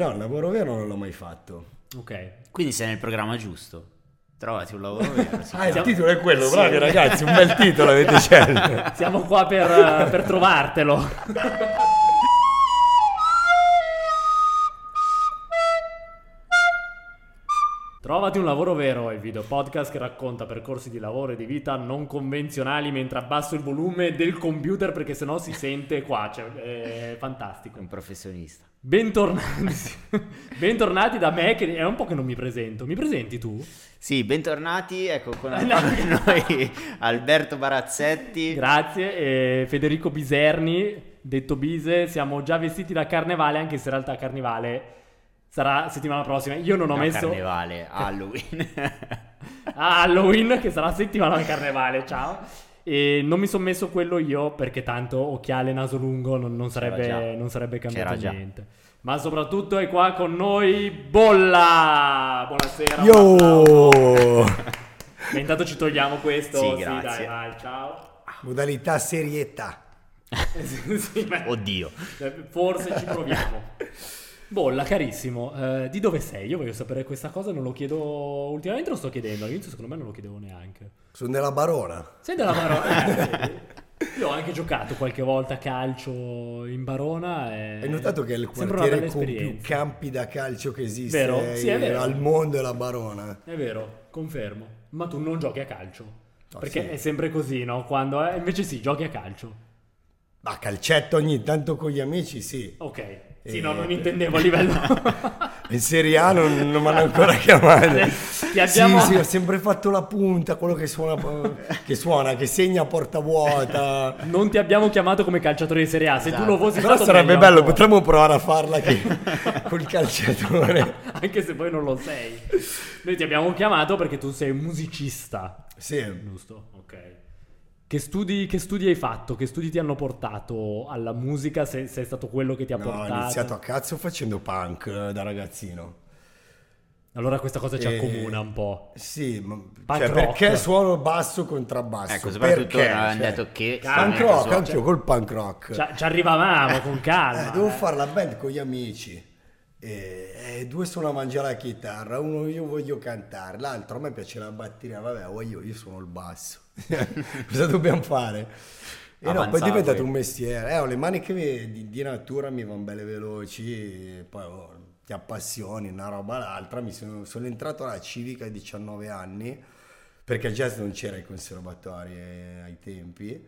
No, il lavoro vero non l'ho mai fatto. Ok. Quindi sei nel programma giusto. Trovati un lavoro vero. Ah, il chiama. titolo è quello, Sì. bravi ragazzi, un bel titolo avete scelto. Siamo qua per, per trovartelo. Trovati un lavoro vero, il video podcast che racconta percorsi di lavoro e di vita non convenzionali mentre abbasso il volume del computer perché sennò si sente qua, cioè, è fantastico. Un professionista. Bentornati, bentornati da me che è un po' che non mi presento. Mi presenti tu? Sì, bentornati, ecco con no. con noi Alberto Barazzetti. Grazie, e Federico Biserni, detto Bise, siamo già vestiti da carnevale, anche se in realtà carnevale sarà settimana prossima. Io non ho No, messo Carnevale, Halloween. Halloween, che sarà settimana di carnevale, ciao. E non mi sono messo quello io perché tanto occhiale naso lungo non, non sarebbe, non sarebbe cambiato C'era già. niente. Ma soprattutto è qua con noi Bolla! Buonasera. Yo! intanto ci togliamo questo. Sì, Sì, dai, vai, ciao. Modalità serietà. Sì, beh. Oddio. Forse ci proviamo. Bolla, carissimo, eh, di dove sei? Io voglio sapere questa cosa, non lo chiedo ultimamente, lo sto chiedendo, all'inizio secondo me non lo chiedevo neanche. Sono della Barona. Sei della Barona? Eh, Io ho anche giocato qualche volta a calcio in Barona. E... Hai notato che è il quartiere con più campi da calcio che esiste Vero? Sì, è vero. al mondo è la Barona. È vero, confermo. Ma tu non giochi a calcio. No, Perché sì. è sempre così, no? Quando eh, invece sì, giochi a calcio. Ma calcetto ogni tanto con gli amici, sì. Ok. Sì, Eh, no, non intendevo a livello... In Serie A non, non mi hanno ancora chiamato. Ti abbiamo- Sì, sì, ho sempre fatto la punta, quello che suona, che, suona, che segna a porta vuota. non ti abbiamo chiamato come calciatore di Serie A. Se tu lo fossi Però stato sarebbe meglio bello, ancora. potremmo provare a farla che, col calciatore. Anche se poi non lo sei. Noi ti abbiamo chiamato perché tu sei musicista. Sì, Giusto? Ok. Che studi, che studi hai fatto? Che studi ti hanno portato alla musica? Se, se è stato quello che ti ha no, ho portato? iniziato a cazzo facendo punk eh, da ragazzino. Allora questa cosa ci E- accomuna un po'. Sì, ma Punk cioè, rock. perché suono basso contrabbasso? Ecco, soprattutto perché? hanno Cioè, detto che... Punk rock, suoni. anch'io col punk rock. Ci, ci arrivavamo con calma. Eh, devo eh. fare la band con gli amici. E, e due suonano già la chitarra, uno io voglio cantare, l'altro a me piace la batteria, vabbè, voglio, io suono il basso. Cosa dobbiamo fare? E no, poi è diventato eh. un mestiere. Eh, ho le maniche mi- di, di natura mi vanno belle veloci, poi oh, ti appassioni, una roba l'altra. Mi sono, sono entrato alla civica a 19 anni, perché il jazz non c'era ai conservatori eh, ai tempi.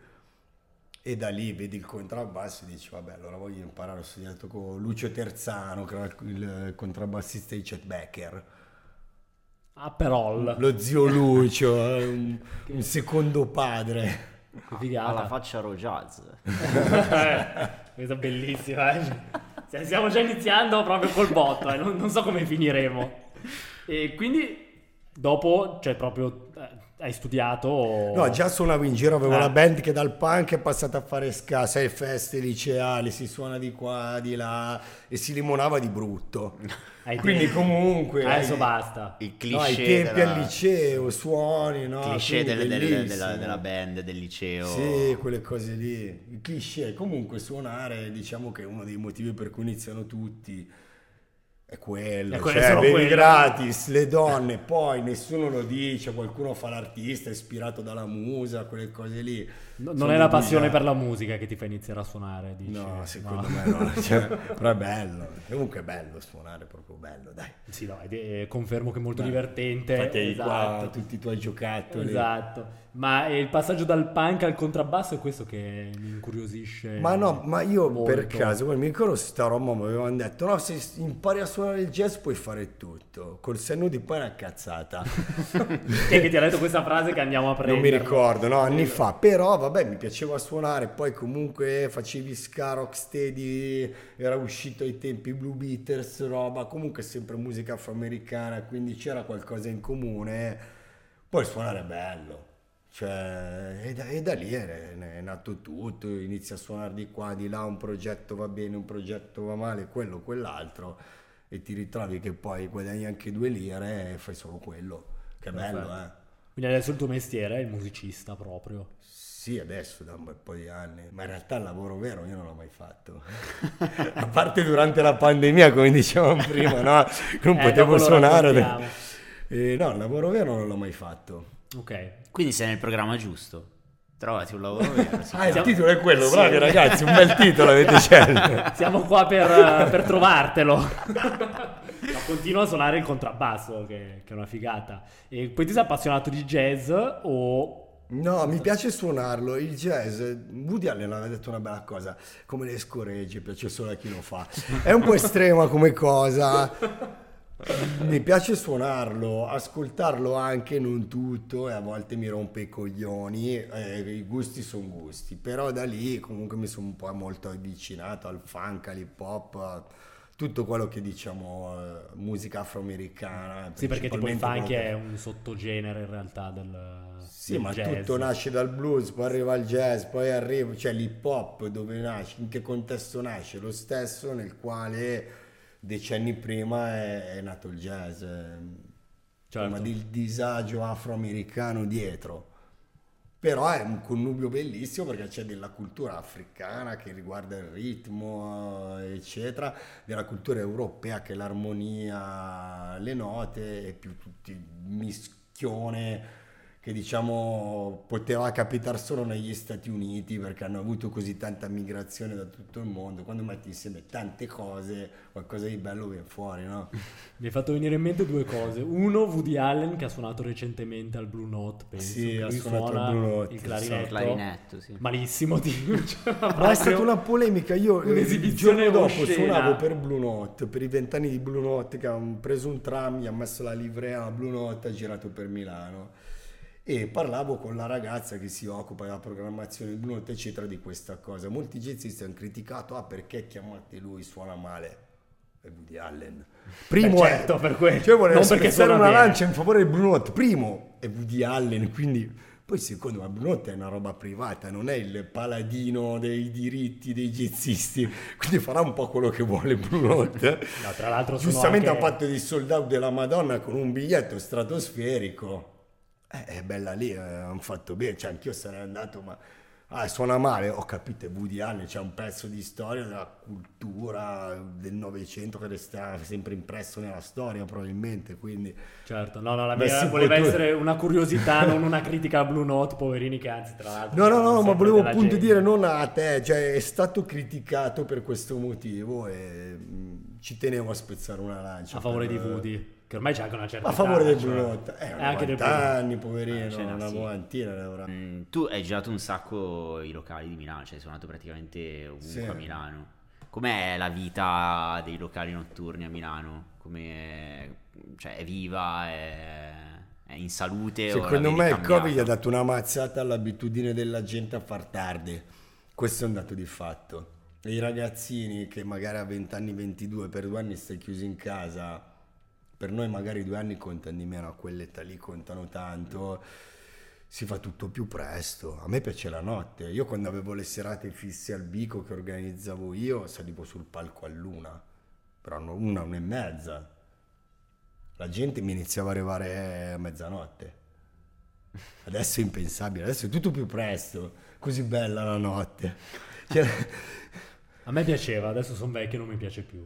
E da lì vedi il contrabbasso e dici, vabbè, allora voglio imparare. Ho studiato con Lucio Terzano, che era il, contrabbassista di Chet Becker. Aperol. Lo zio Lucio, un, un secondo padre. Che figata. Alla faccia Ro Jazz. Eh, Questa bellissima. eh. Cioè, Stiamo già iniziando proprio col botto, eh, non, non so come finiremo. E quindi dopo, cioè proprio eh, hai studiato... o- No, già suonavo in giro, avevo Ah. la band che dal punk è passata a fare ska, sai, feste liceali, si suona di qua, di là e si limonava di brutto. ai Quindi tempi. comunque... Adesso ai- basta. Il No, cliché ai tempi della, al liceo, suoni, no? cliché delle- delle- della, della band, del liceo. Sì, quelle cose lì, i cliché. Comunque suonare, diciamo che uno dei motivi per cui iniziano tutti è quello, È quello, cioè bevi quello. gratis, le donne, poi nessuno lo dice, qualcuno fa l'artista ispirato dalla musa, quelle cose lì. No- non è la passione bizarre. per la musica che ti fa iniziare a suonare, dici? No, secondo me no, cioè, però è bello, comunque è bello suonare, è proprio bello, dai. Sì, no, è- confermo che è molto Beh, divertente. Infatti hai qua esatto. tutti i tuoi giocattoli. Esatto. Ma eh, il passaggio dal punk al contrabbasso è questo che mi incuriosisce. Ma no, ma io per molto. caso, guarda, mi ricordo sta roba mi avevano detto, no, se impari a suonare il jazz puoi fare tutto, col senno di poi è una cazzata. È che ti ha detto questa frase che andiamo a prendere? non mi ricordo, no, anni fa, però vabbè, mi piaceva suonare, poi comunque facevi ska, rocksteady, era uscito ai tempi Blue Beaters, roba, comunque sempre musica afroamericana, quindi c'era qualcosa in comune, poi suonare è bello. Cioè, e da, e da lì è, è nato tutto, inizi a suonare di qua, di là, un progetto va bene, un progetto va male, quello, quell'altro, e ti ritrovi che poi guadagni anche due lire e fai solo quello, che è bello, Perfetto. eh. Quindi adesso il tuo mestiere è il musicista proprio. Sì, adesso da un bel po' di anni, ma in realtà il lavoro vero io non l'ho mai fatto. A parte durante la pandemia, come dicevamo prima, no? Non Eh, potevo suonare. Eh, no, il lavoro vero non l'ho mai fatto. Ok. Quindi sei nel programma giusto. Trovati un lavoro vero. Ah, il Siamo- titolo è quello, Sì. bravi ragazzi, un bel titolo avete scelto. Siamo qua per, per trovartelo. Ma continua a suonare il contrabbasso, che, che è una figata. E poi ti sei appassionato di jazz o... No, mi piace suonarlo. Il jazz, Woody Allen aveva detto una bella cosa, come le scoregge, piace solo a chi lo fa. È un po' estrema come cosa. Mi piace suonarlo, ascoltarlo anche, non tutto, e a volte mi rompe i coglioni, eh, i gusti sono gusti, però da lì comunque mi sono un po' molto avvicinato al funk, all'hip hop, tutto quello che diciamo eh, musica afroamericana. Sì, perché tipo il funk che- è un sottogenere in realtà del, sì, ma jazz. tutto nasce dal blues, poi arriva il jazz, poi arriva, cioè l'hip hop dove nasce, in che contesto nasce? Lo stesso nel quale decenni prima è, è nato il jazz, eh, Certo. ma del disagio afroamericano dietro. Però è un connubio bellissimo perché c'è della cultura africana che riguarda il ritmo, eccetera, della cultura europea che è l'armonia, le note e più tutti mischione che diciamo poteva capitare solo negli Stati Uniti perché hanno avuto così tanta migrazione da tutto il mondo. Quando metti insieme tante cose, qualcosa di bello viene fuori, no? Mi hai fatto venire in mente due cose. Uno, Woody Allen che ha suonato recentemente al Blue Note, penso. Sì, che ha lui suonato suona al Blue Note, il sì. clarinetto. Clarinetto, sì. Malissimo, tipo. cioè, Ma è proprio- stata una polemica. Io eh, il Un'esibizione giorno dopo oscena. suonavo per Blue Note, per i vent'anni di Blue Note, che hanno preso un tram, gli ha messo la livrea a Blue Note, ha girato per Milano. E parlavo con la ragazza che si occupa della programmazione di Blue Note, eccetera, di questa cosa. Molti jazzisti hanno criticato, ah perché chiamate lui, suona male. È Woody Allen. Primo Eh, certo, è, per quello. Cioè perché spezzare una bene. lancia in favore Blue Note. Primo è Woody Allen, quindi... Poi secondo me Blue Note è una roba privata, non è il paladino dei diritti dei jazzisti, quindi farà un po' quello che vuole Blue Note. No, tra l'altro Giustamente anche- ha fatto dei sold out della Madonna con un biglietto stratosferico. Eh, è bella lì, eh, hanno fatto bene, cioè anch'io sarei andato, ma ah, suona male, ho capito, è Woody Allen, c'è un pezzo di storia della cultura del Novecento che resterà sempre impresso nella storia probabilmente, quindi Certo, no, no, la Beh, mia sì, voleva tu- essere una curiosità, non una critica a Blue Note, poverini che anzi tra l'altro... No, no, no, ma volevo appunto gente. dire non a te, cioè è stato criticato per questo motivo e mh, ci tenevo a spezzare una lancia. A favore per- di Woody, che ormai c'è anche una certa A favore età, del cioè, Note. Eh, è anche del 90 Blue Note. anni, poverino, Eh, cioè, una sì. novantina avrà. Mm, tu hai girato un sacco i locali di Milano, cioè hai suonato praticamente ovunque Sì. a Milano. Com'è la vita dei locali notturni a Milano? Come cioè, è viva? È, è in salute? Secondo me il Covid ha dato una mazzata all'abitudine della gente a far tardi. Questo è un dato di fatto. E I ragazzini che magari a 20 anni, 22, per due anni stai chiuso in casa, per noi magari due anni contano di meno, a quell'età lì contano tanto. Si fa tutto più presto. A me piace la notte. Io quando avevo le serate fisse al Bico che organizzavo io, salivo sul palco all'una. Però no- una, una e mezza. La gente mi iniziava a arrivare a mezzanotte. Adesso è impensabile, adesso è tutto più presto, così bella la notte. Cioè, A me piaceva, adesso sono vecchio e non mi piace più.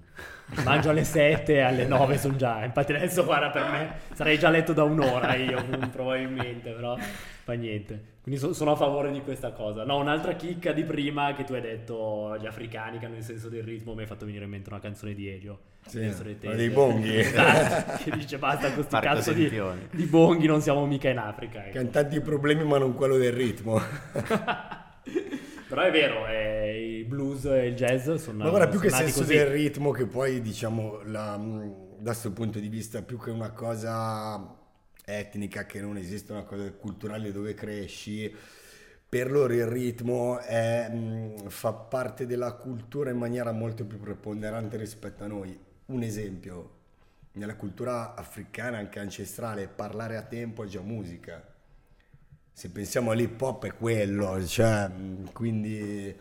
Mangio alle 7 e alle 9 sono già. Infatti adesso guarda per me sarei già letto da un'ora io probabilmente, però fa niente. Quindi so- sono a favore di questa cosa. No, un'altra chicca di prima che tu hai detto gli africanica nel senso del ritmo mi hai fatto venire in mente una canzone di Elio. Sì, dei bonghi. Esatto, che dice basta con sti Parco cazzo di, di bonghi, non siamo mica in Africa. ecco. che hanno tanti problemi ma non quello del ritmo. Però è vero, eh, il blues e il jazz sono Ma guarda, più che senso così. del ritmo, che poi diciamo la- da questo punto di vista, più che una cosa etnica, che non esiste una cosa culturale dove cresci, per loro il ritmo è, fa parte della cultura in maniera molto più preponderante rispetto a noi. Un esempio, nella cultura africana, anche ancestrale, parlare a tempo è già musica. Se pensiamo all'hip hop è quello, cioè, quindi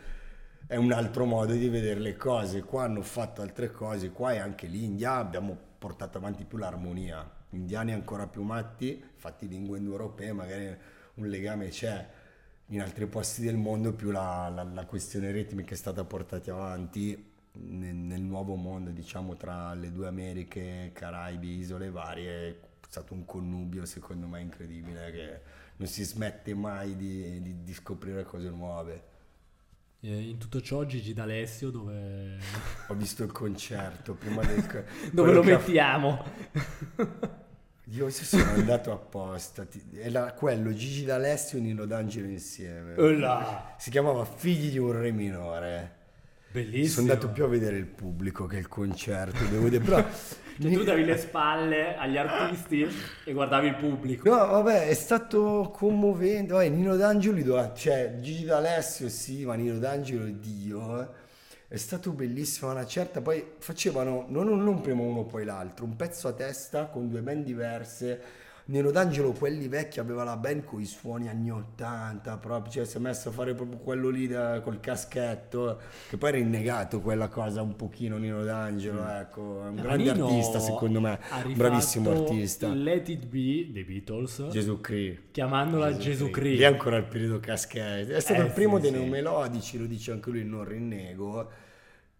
è un altro modo di vedere le cose. Qua hanno fatto altre cose, qua e anche l'India abbiamo portato avanti più l'armonia. Indiani ancora più matti, infatti lingue indoeuropee, magari un legame c'è. in altri posti del mondo più la, la- la questione ritmica è stata portata avanti nel, nel nuovo mondo, diciamo, tra le due Americhe, Caraibi, isole varie, è stato un connubio secondo me incredibile che non si smette mai di, di- di scoprire cose nuove. In tutto ciò Gigi D'Alessio dove, Ho visto il concerto prima del... dove lo che ha- mettiamo? Io ci sono andato apposta. ti- Era quello, Gigi D'Alessio e Nino D'Angelo insieme. Là, Si chiamava Figli di un re minore. Bellissimo. Sono andato più a vedere il pubblico che il concerto. Devo dire, però... Cioè, tu davi le spalle agli artisti e guardavi il pubblico. No, vabbè, è stato commovente. Vabbè, Nino D'Angelo, cioè Gigi D'Alessio sì, ma Nino D'Angelo è Dio. eh. È stato bellissimo, una certa. Poi facevano, non, non prima uno poi l'altro, un pezzo a testa con due band diverse. Nino D'Angelo, quelli vecchi, aveva la band con i suoni anni 80, proprio, cioè si è messo a fare proprio quello lì da- col caschetto, che poi era innegato quella cosa un pochino Nino D'Angelo, ecco, è un grande Nino artista secondo me, un bravissimo artista. Let It Be dei Beatles, Gesù Cristo. chiamandola Gesù Lì è Cristo. ancora il periodo caschetto. È stato Eh, il primo sì, dei sì. neomelodici, lo dice anche lui, non rinnego.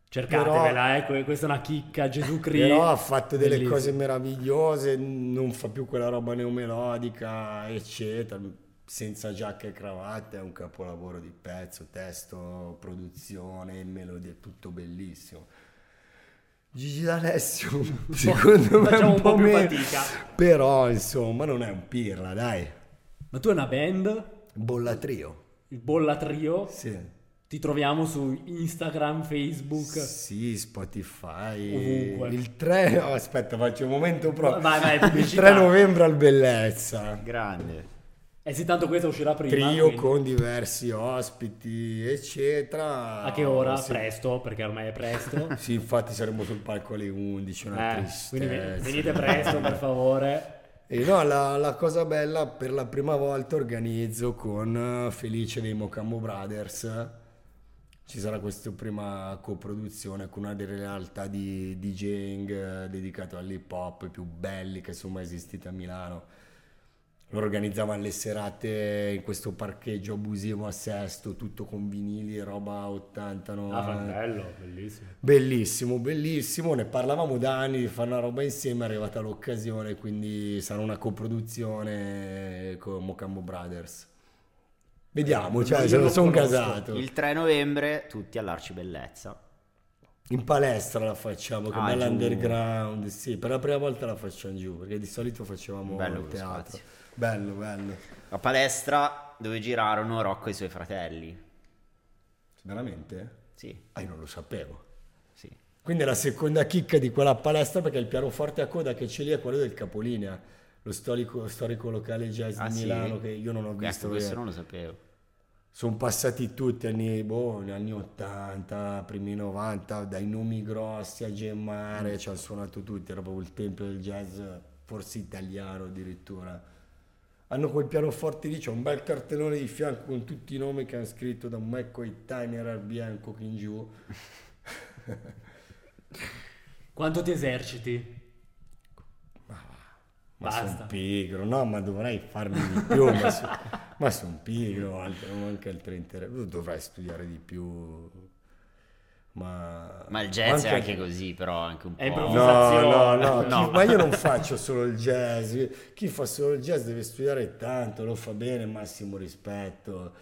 Cercatevela, eh, que- questa è una chicca, Gesù Cristo. Però ha fatto delle Bellissimo. cose meravigliose, non fa più quella roba neomelodica, eccetera. Senza giacca e cravatta, è un capolavoro di pezzo, testo, produzione, melodia, tutto bellissimo. Gigi D'Alessio, secondo me, è Facciamo un, un po' più meno. fatica. Però, insomma, non è un pirla, dai. Ma tu hai una band, Bollatrio. il Bolla Trio, Sì. Ti troviamo su Instagram, Facebook. Sì, Spotify. Ovunque. Il 3, oh, aspetta, faccio un momento proprio. Vai, vai, il pubblicità. 3 novembre al Bellezza. Grande. Eh sì, tanto questa uscirà prima. Trio quindi- con diversi ospiti, eccetera. A che ora? Sì. Presto, perché ormai è presto. Sì, infatti saremo sul palco alle 11, una Eh, tristezza. quindi ven- venite presto, per favore. E no, la, la cosa bella, per la prima volta organizzo con eh, Felice dei Mocambo Brothers. Ci sarà questa prima coproduzione con una delle realtà di DJing eh, dedicato all'hip hop più belli che sono mai esistite a Milano. Loro organizzavano le serate in questo parcheggio abusivo a Sesto, tutto con vinili roba 80, Ah, fa 90. bello, bellissimo. Bellissimo, bellissimo, ne parlavamo da anni di fare una roba insieme, è arrivata l'occasione, quindi sarà una coproduzione con Mocambo Brothers. Vediamo, cioè, Io se lo non sono casato. Il 3 novembre tutti all'Arcibellezza. In palestra la facciamo, che Ah, bella giù. underground, sì, per la prima volta la facciamo giù, perché di solito facevamo Bello il teatro. spazio. Bello, bello. La palestra dove girarono Rocco e i suoi fratelli. Veramente? Sì, Ah, io non lo sapevo. sì. Quindi è la seconda chicca di quella palestra perché il pianoforte a coda che c'è lì è quello del Capolinea, lo storico, storico locale jazz Ah, di sì? Milano che io non ho Ecco, visto. questo perché non lo sapevo. Sono passati tutti anni, boh, anni 80, primi 90, dai nomi grossi a Gemmare, ci hanno suonato tutti, era proprio il tempio del jazz, forse italiano addirittura. Hanno quel pianoforte lì, c'è un bel cartellone di fianco con tutti i nomi che hanno scritto da McCoy, Tyner, al bianco in giù. Quanto ti eserciti? Ma Basta. sono pigro, no, ma dovrei farne di più, ma, so- ma sono pigro, altro- non anche altri interessi. Tu dovrai studiare di più. Ma, Ma il jazz è anche- anche così, però anche un po'. È No, improvvisazione. no, no, chi- No. ma io non faccio solo il jazz. Chi fa solo il jazz deve studiare tanto, lo fa bene, massimo rispetto.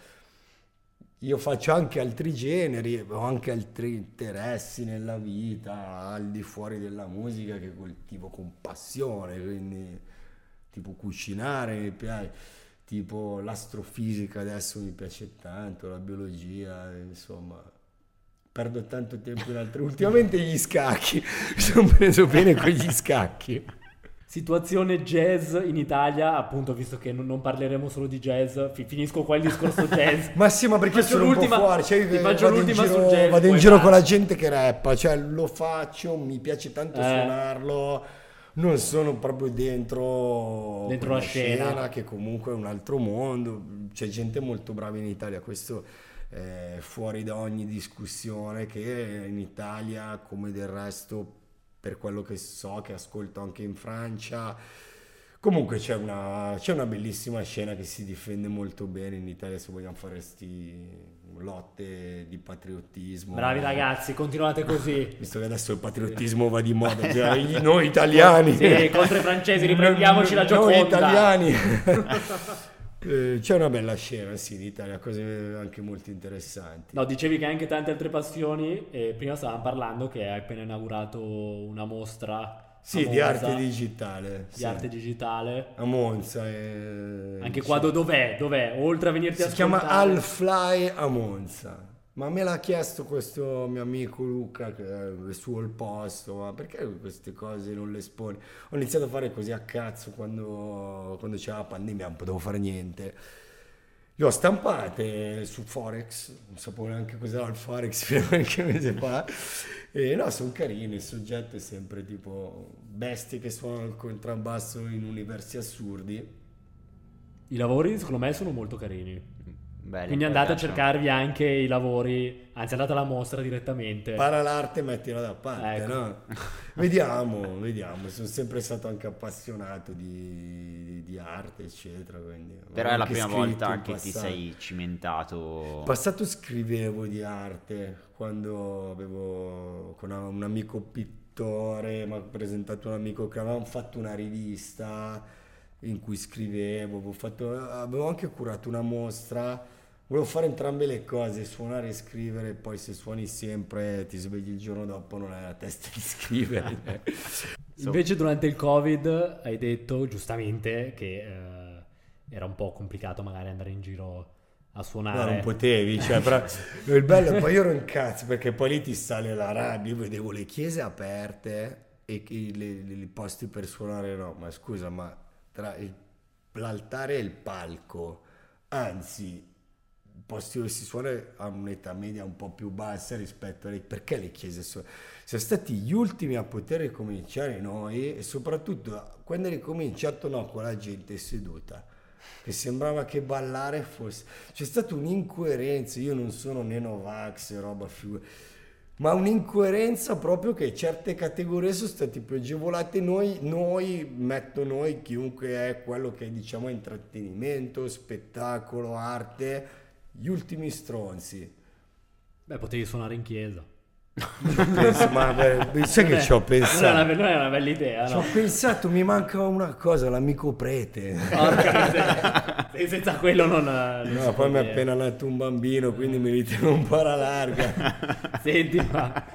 Io faccio anche altri generi, ho anche altri interessi nella vita, al di fuori della musica che coltivo con passione, quindi tipo cucinare mi piace, tipo l'astrofisica adesso mi piace tanto, la biologia, insomma. Perdo tanto tempo in altri. Ultimamente gli scacchi, mi sono preso bene con gli scacchi. Situazione jazz in Italia, appunto, visto che non, non parleremo solo di jazz, fi- finisco qua il discorso jazz. Ma sì, ma perché sono un po' fuori, cioè io ti faccio vado in l'ultima giro, sul jazz, vado in giro con la gente che rappa, cioè lo faccio, mi piace tanto Eh. suonarlo, non sono proprio dentro, Dentro la scena. che comunque è un altro mondo, c'è gente molto brava in Italia, questo è fuori da ogni discussione che in Italia come del resto per quello che so, che ascolto anche in Francia, Comunque c'è una, c'è una bellissima scena che si difende molto bene in Italia se vogliamo fare sti lotte di patriottismo. Bravi ragazzi, continuate così. Visto che adesso il patriottismo va di moda, cioè, noi italiani. Sì, contro i francesi, riprendiamoci la Noi Gioconda. italiani. Eh, C'è una bella scena, sì, in Italia, cose anche molto interessanti. No, dicevi che hai anche tante altre passioni e prima stavamo parlando che hai appena inaugurato una mostra Sì, a di Monza, arte digitale. di sì. arte digitale. A Monza. eh, Anche sì. qua do- dov'è? Dov'è? Oltre a venirti a Si chiama ascoltare- Al Fly a Monza. Ma me l'ha chiesto questo mio amico Luca, che è su il posto, ma perché queste cose non le esponi? Ho iniziato a fare così a cazzo quando, quando c'era la pandemia, non potevo fare niente. Le ho stampate su Forex, non sapevo neanche cos'era il Forex fino a qualche mese fa. E no, sono carini, il soggetto è sempre tipo bestie che suonano il contrabbasso in universi assurdi. I lavori secondo me sono molto carini. Belli, Quindi andate a cercarvi anche i lavori, anzi andate alla mostra direttamente. Para l'arte mettila da parte, Ecco. no? Vediamo, vediamo. Sono sempre stato anche appassionato di, di arte, eccetera. Quindi Però è la prima volta che ti sei cimentato. In passato scrivevo di arte quando avevo con un amico pittore, mi ha presentato un amico che avevamo fatto una rivista in cui scrivevo, avevo, fatto- avevo anche curato una mostra. Volevo fare entrambe le cose, suonare e scrivere, poi se suoni sempre ti svegli il giorno dopo non hai la testa di scrivere. Invece durante il Covid hai detto giustamente che eh, era un po' complicato magari andare in giro a No, suonare. non potevi, cioè, però il bello è poi io ero in cazzo perché poi lì ti sale la rabbia, io vedevo le chiese aperte e che le- le- i posti per suonare no, ma scusa, ma tra il- l'altare e il palco, anzi, posti dove si suona a un'età media un po' più bassa rispetto alle... perché le chiese sono... Siamo stati gli ultimi a poter ricominciare noi e soprattutto quando è ricominciato no, con la gente seduta che sembrava che ballare fosse. C'è stata un'incoerenza io non sono né Novax roba figu- ma un'incoerenza proprio che certe categorie sono state più agevolate. Noi, noi metto noi chiunque è quello che è diciamo intrattenimento spettacolo arte gli ultimi stronzi Beh, potevi suonare in chiesa. Penso, ma beh, sai che ci ho Non è, una, pensato non è una bella idea, ci no? ho pensato mi manca una cosa l'amico prete Porca senza quello non... non No, poi mi è appena nato un bambino, quindi mi ritengo un po' alla larga. Senti, ma...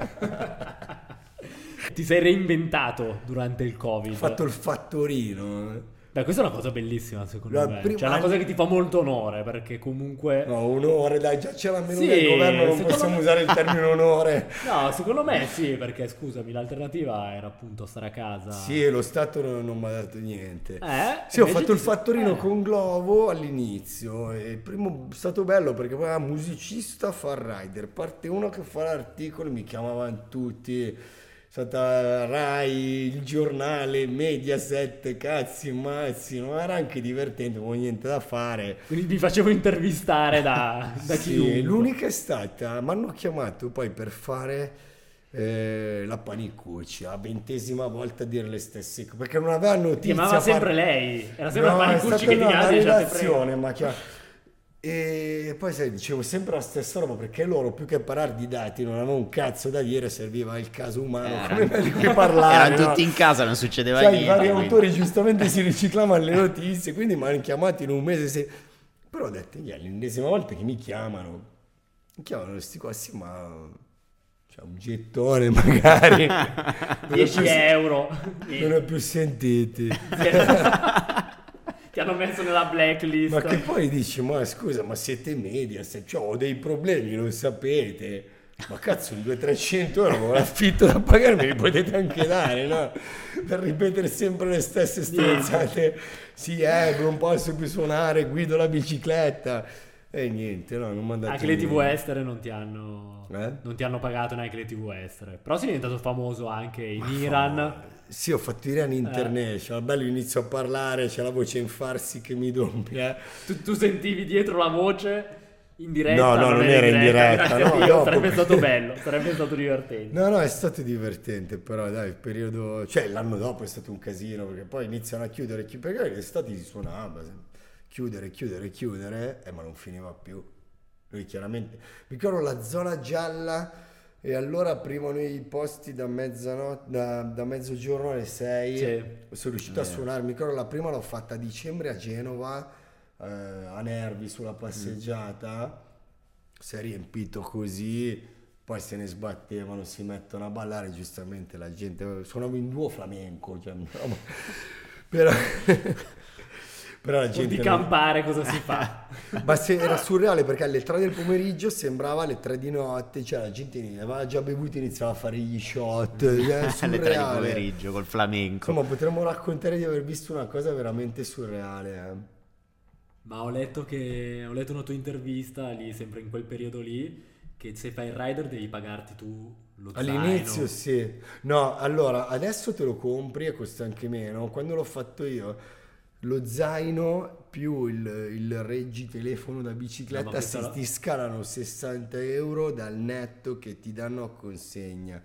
Ti sei reinventato durante il Covid. Ho fatto il fattorino. Beh, questa è una cosa bellissima secondo La me. prima- Cioè, è una cosa che ti fa molto onore perché comunque... No, onore, dai, già c'è la menù Sì, del governo, non possiamo me- usare il termine onore. No, secondo me sì, perché scusami, l'alternativa era appunto stare a casa. Sì, lo Stato non, non mi ha dato niente. Eh, Sì, ho fatto il ti- fattorino eh. con Glovo all'inizio. E il primo è stato bello perché poi era musicista far rider. Parte uno che fa l'articolo, mi chiamavano tutti. È stata Rai, il giornale, Mediaset, cazzi, mazzi, no? era anche divertente, non avevo niente da fare. Quindi mi facevo intervistare da, da Sì, chiunque. l'unica è stata, mi hanno chiamato poi per fare eh, la panicucci, la ventesima volta a dire le stesse cose, perché non aveva notizia. Chiamava sempre far- lei. Era sempre No, la è Panicucci stata che ti una chiama e dice, "Ah, te prego". redazione, ma E poi sai, dicevo sempre la stessa roba perché loro più che parlare di dati non avevano un cazzo da dire, serviva il caso umano come di cui parlare. Erano no? tutti in casa, non succedeva i niente. vari quindi- autori giustamente si riciclavano le notizie, quindi mi hanno chiamato in un mese. Se... Però ho detto, "Gli è l'ennesima volta che mi chiamano. Mi chiamano questi qua, sì, ma... C'è un gettone magari. non, ho 10 più, euro. non ho più sentiti. ti hanno messo nella blacklist. Ma che poi dici, ma scusa, ma siete media, se cioè, ho dei problemi, lo sapete. Ma cazzo, un 200-300 euro l'affitto da pagare me li potete anche dare, no? Per ripetere sempre le stesse stronzate. Sì, eh, non posso più suonare, guido la bicicletta. E niente, no, non dato Anche le tv estere non ti hanno, Eh? non ti hanno pagato neanche le tv estere. Però sei diventato famoso anche in Iran. Sì, ho fatto Iran International, bello inizio a parlare, c'è la voce in farsi che mi doppia. Tu, tu sentivi dietro la voce. in diretta. No, no, non era in diretta, grazie no, dopo. sarebbe stato bello, sarebbe stato divertente. No, no, è stato divertente, però dai, il periodo... Cioè, l'anno dopo è stato un casino, perché poi iniziano a chiudere, chi- perché l'estate si suonava, chiudere, chiudere, chiudere, eh, ma non finiva più. Lui chiaramente... Mi ricordo la zona gialla e allora aprivano i posti da mezzanotte, da, da mezzogiorno alle 6. Sì. Sono riuscito a suonare, mi ricordo la prima l'ho fatta a dicembre a Genova, eh, a Nervi sulla passeggiata, si è riempito così, poi se ne sbattevano, si mettono a ballare, giustamente la gente, suonavo in duo flamenco, cioè, no, ma- però, però la gente... di non- campare cosa si fa? ma se era surreale perché alle 3 del pomeriggio sembrava alle 3 di notte, cioè la gente aveva già bevuto e iniziava a fare gli shot, Alle tre di surreale. pomeriggio col flamenco. Insomma, potremmo raccontare di aver visto una cosa veramente surreale. eh. Ma ho letto che ho letto una tua intervista lì, sempre in quel periodo lì, che se fai il rider devi pagarti tu lo All'inizio zaino. sì. No, allora, adesso te lo compri e costa anche meno. Quando l'ho fatto io, lo zaino più il, il reggi telefono da No, bicicletta si, la- ti scalano 60 euro dal netto che ti danno a consegna.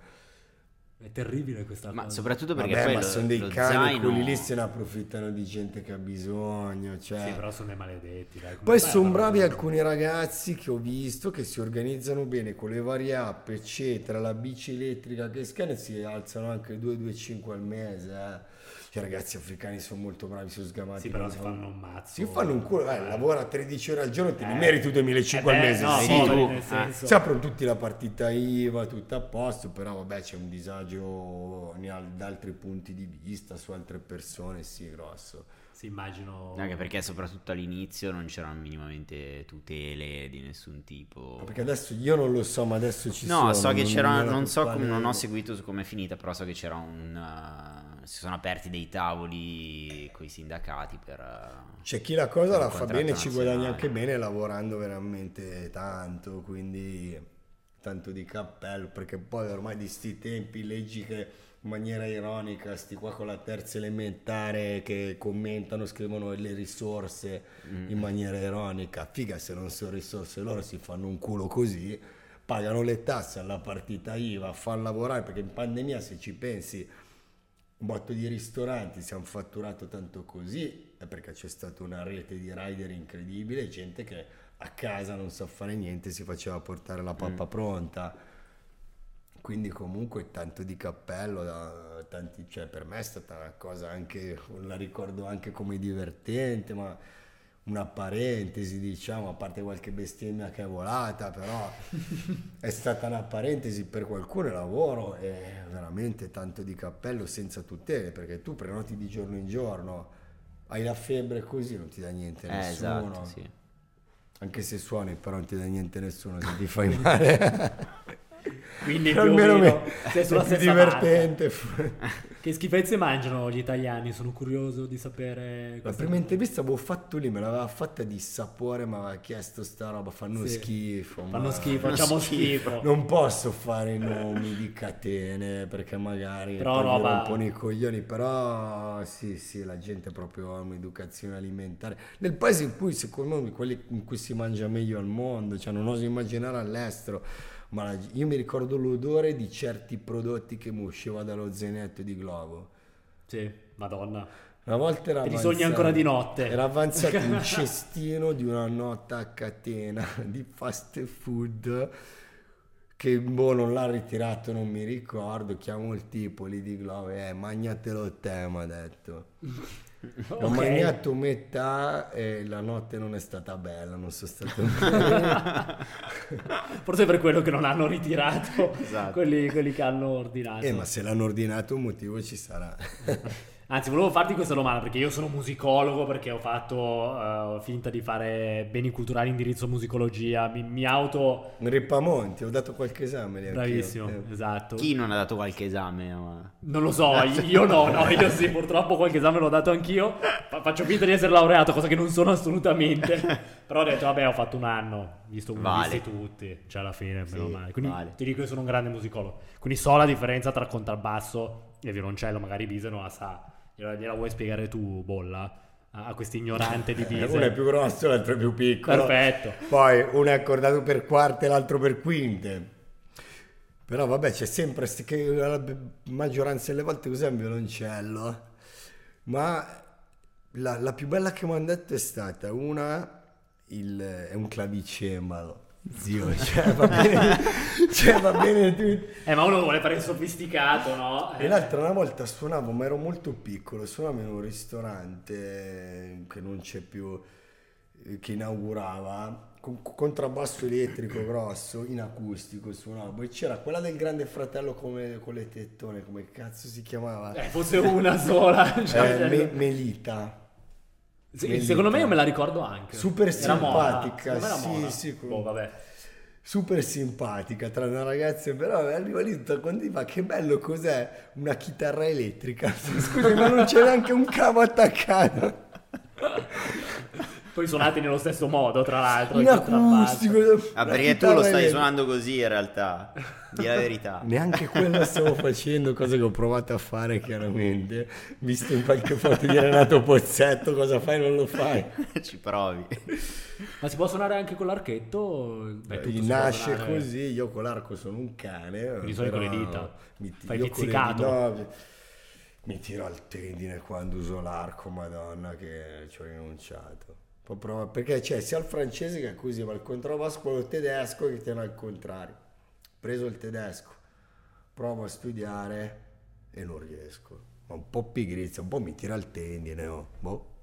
È terribile questa Ma cosa. soprattutto perché Vabbè, poi ma lo, sono dei cani, zaino... quelli lì se ne approfittano di gente che ha bisogno. Cioè. Sì, però sono dei maledetti. Dai. Poi sono bravi alcuni ragazzi che ho visto che si organizzano bene con le varie app, eccetera, la bici elettrica che scanna si alzano anche 2-2-5 al mese. eh. Cioè, i ragazzi africani sono molto bravi, sono sgamati. Sì, però si fanno- un mazzo. Si fanno un culo, eh, lavora 13 ore al giorno, te ne Eh. meriti 2.500 Eh al mese. no, sì. tu. nel senso. Si aprono tutti la partita IVA, tutto a posto, però vabbè c'è un disagio da altri punti di vista, su altre persone, sì, grosso. Sì, immagino... Anche perché soprattutto all'inizio non c'erano minimamente tutele di nessun tipo. Perché adesso io non lo so, ma adesso ci sono. No, so che non- c'era, non so come, non ho seguito su come è finita, però so che c'era un... eh, si sono aperti dei tavoli con i sindacati per... eh, C'è chi la cosa la fa bene, ci guadagna anche bene lavorando veramente tanto, quindi tanto di cappello, perché poi ormai di sti tempi leggi che in maniera ironica sti qua con la terza elementare che commentano, scrivono le risorse Mm. in maniera ironica, figa se non sono risorse loro si fanno un culo così, pagano le tasse alla partita IVA, fanno lavorare, perché in pandemia se ci pensi un botto di ristoranti si hanno fatturato tanto così è perché c'è stata una rete di rider incredibile, gente che a casa non sa fare niente, si faceva portare la pappa pronta. Quindi comunque tanto di cappello, tanti, cioè per me è stata una cosa anche, la ricordo anche come divertente, ma una parentesi diciamo, a parte qualche bestemmia che è volata, però è stata una parentesi per qualcuno, il lavoro è veramente tanto di cappello senza tutele, perché tu prenoti di giorno in giorno, hai la febbre così, non ti dà niente Eh, nessuno. esatto, sì. Anche se suoni, però non ti dà niente nessuno se ti fai male. Quindi più o Almeno meno me- sei sulla è più divertente. Che schifezze mangiano gli italiani? Sono curioso di sapere. La prima cosa. intervista avevo fatto lì, me l'aveva fatta di sapore, mi aveva chiesto sta roba, fanno Sì. schifo. Fanno ma- schifo, facciamo schifo. schifo. Non posso fare nomi di catene perché magari Però roba- rompono i coglioni, però sì, sì, la gente proprio ha un'educazione alimentare. Nel paese in cui secondo me quelli in cui si mangia meglio al mondo, cioè non oso immaginare all'estero, ma io mi ricordo l'odore di certi prodotti che mi usciva dallo zainetto di Globo. Sì, madonna. Una volta era avanzato- sogni ancora di notte. Era avanzato un cestino di una nota a catena di fast food che boh, non l'ha ritirato, non mi ricordo. Chiamo il tipo lì di Globo, eh, magnatelo te, mi ha detto. Ho Ok. mangiato metà e la notte non è stata bella, non sono stato... Forse per quello che non hanno ritirato Esatto. quelli, quelli che hanno ordinato. eh, ma se l'hanno ordinato un motivo ci sarà. Anzi, volevo farti questa domanda perché io sono musicologo, perché ho fatto eh, finta di fare beni culturali indirizzo musicologia. Mi, mi auto. Ripamonti, ho dato qualche esame lì. Bravissimo, Eh. esatto. Chi non ha dato qualche esame? ma- Non lo so, io no, no, io sì, purtroppo qualche esame l'ho dato anch'io. Fa- faccio finta di essere laureato, cosa che non sono assolutamente. Però ho detto, vabbè, ho fatto un anno, visto che Vale. visti tutti, cioè alla fine, meno Sì, male. Quindi vale. ti dico che sono un grande musicologo. Quindi so la differenza tra contrabbasso e violoncello, magari Bise non la sa. Gliela, gliela vuoi spiegare tu, Bolla? a questo ignorante di Uno è Diesel. più grosso, l'altro è più piccolo. Perfetto. Poi uno è accordato per quarte l'altro per quinte. Però vabbè, c'è sempre che la maggioranza delle volte cos'è un violoncello. Ma la, la più bella che mi hanno detto è stata una, il, è un clavicembalo. Zio, cioè va bene, cioè, va bene tutto. Eh, ma uno vuole fare il sofisticato, no? E l'altra una volta suonavo, ma ero molto piccolo, suonavo in un ristorante che non c'è più, eh, che inaugurava, con contrabbasso elettrico grosso, in acustico suonavo, e c'era quella del grande fratello come, con le tettone, come cazzo si chiamava? Eh, fosse una sola. cioè, Eh, Me- Melita. Sì, secondo me io me la ricordo anche. Super simpatica, sì, sì, Boh, vabbè. super simpatica tra una ragazza però arriva lì tutta fa che bello cos'è? Una chitarra elettrica. Scusi ma non c'è neanche un cavo attaccato Poi suonati nello stesso modo, tra l'altro. in acustico Ah, perché tu lo stai suonando così in realtà. Di la verità. neanche quello stavo facendo cosa che ho provato a fare chiaramente visto in qualche foto di Renato Pozzetto cosa fai non lo fai Ci provi. Ma si può suonare anche con l'archetto? Beh, può nasce così io con l'arco sono un cane Quindi suoni con le dita. mi, Fai con le pizzicato. no, mi tiro al tendine quando uso l'arco madonna che ci ho rinunciato Proprio- perché c'è sia il francese che è così ma il contrabbasso quello tedesco che tiene al contrario preso il tedesco provo a studiare e non riesco ma un po' pigrizia un po' mi tira al tendine oh. boh.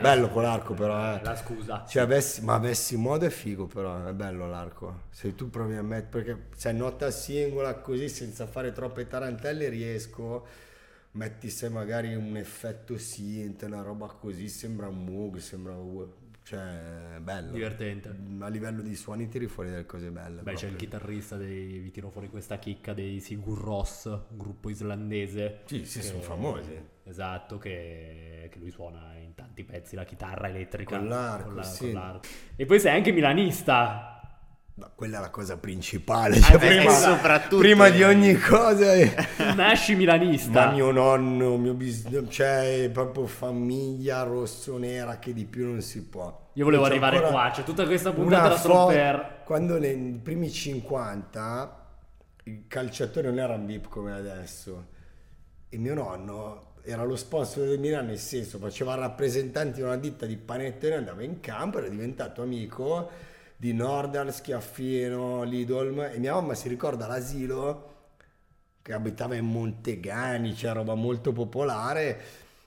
bello con l'arco però eh. La scusa. Cioè, avessi, ma avessi modo è figo, però è bello l'arco. Se tu provi a mettere, perché se nota singola così senza fare troppe tarantelle riesco. Metti se magari un effetto synth, una roba così, sembra un Moog, sembra cioè è bello. Divertente. A livello di suoni tiri fuori delle cose belle. Beh, c'è il proprio. chitarrista dei. Vi tiro fuori questa chicca dei Sigur Ross, gruppo islandese. Sì, sì, che- sono famosi. Esatto, che, che lui suona in tanti pezzi la chitarra elettrica. Con l'arco, la- sì. l'arco. E poi sei anche milanista. Ma quella è la cosa principale. Ah, Cioè, beh, prima, soprattutto- prima di ogni cosa. eh. Nasci milanista. Ma mio nonno, mio bis- cioè proprio famiglia rossonera che di più non si può. Io volevo arrivare qua, c'è tutta questa puntata solo fo- per... Quando nei primi 50 i calciatori non erano VIP come adesso e mio nonno era lo sponsor del Milan nel senso faceva il rappresentante di una ditta di panettone andava in campo era diventato amico di Nordal, Schiaffino, Lidolm e mia mamma si ricorda l'asilo che abitava in Montegani, c'era roba molto popolare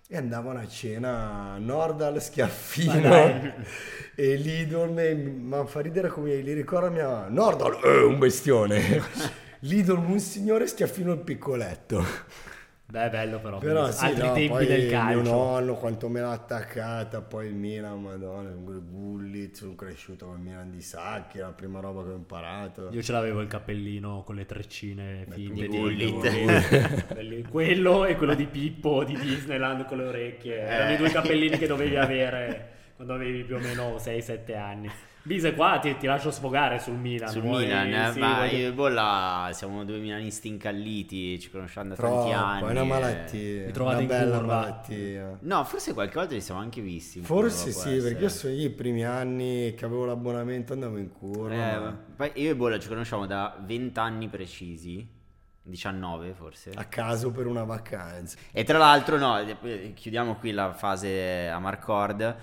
e andavano a cena Nordal, Schiaffino e Lidl, e- ma fa ridere come li ricorda mia mamma. Nordal, eh, un bestione. Lidl, un signore, Schiaffino il piccoletto. Beh, bello però. Però sì, Altri no, tempi del mio calcio. nonno quanto me l'ha attaccata, poi il Milan, madonna, con i Gullit, sono cresciuto con il Milan di Sacchi, la prima roba che ho imparato. Io ce l'avevo il cappellino con le treccine finte di. Quelli- quello e quello di Pippo di Disneyland con le orecchie. Erano i due cappellini che dovevi avere quando avevi più o meno 6-7 anni. Bise, qua ti, ti lascio sfogare sul Milan. Sul vuoi- Milan, eh, sì, ma vuoi- io e Bolla siamo due milanisti incalliti, ci conosciamo da Troppo, tanti anni. è una e- malattia, Vi trovate una in bella curva. malattia. No, forse qualche volta ci siamo anche visti. Forse curva, sì, perché io sono io i primi anni che avevo l'abbonamento andavo in curva. Eh, io e Bolla ci conosciamo da 20 anni precisi, 19 forse. A caso per una vacanza. E tra l'altro, no, eh, chiudiamo qui la fase a Marcord.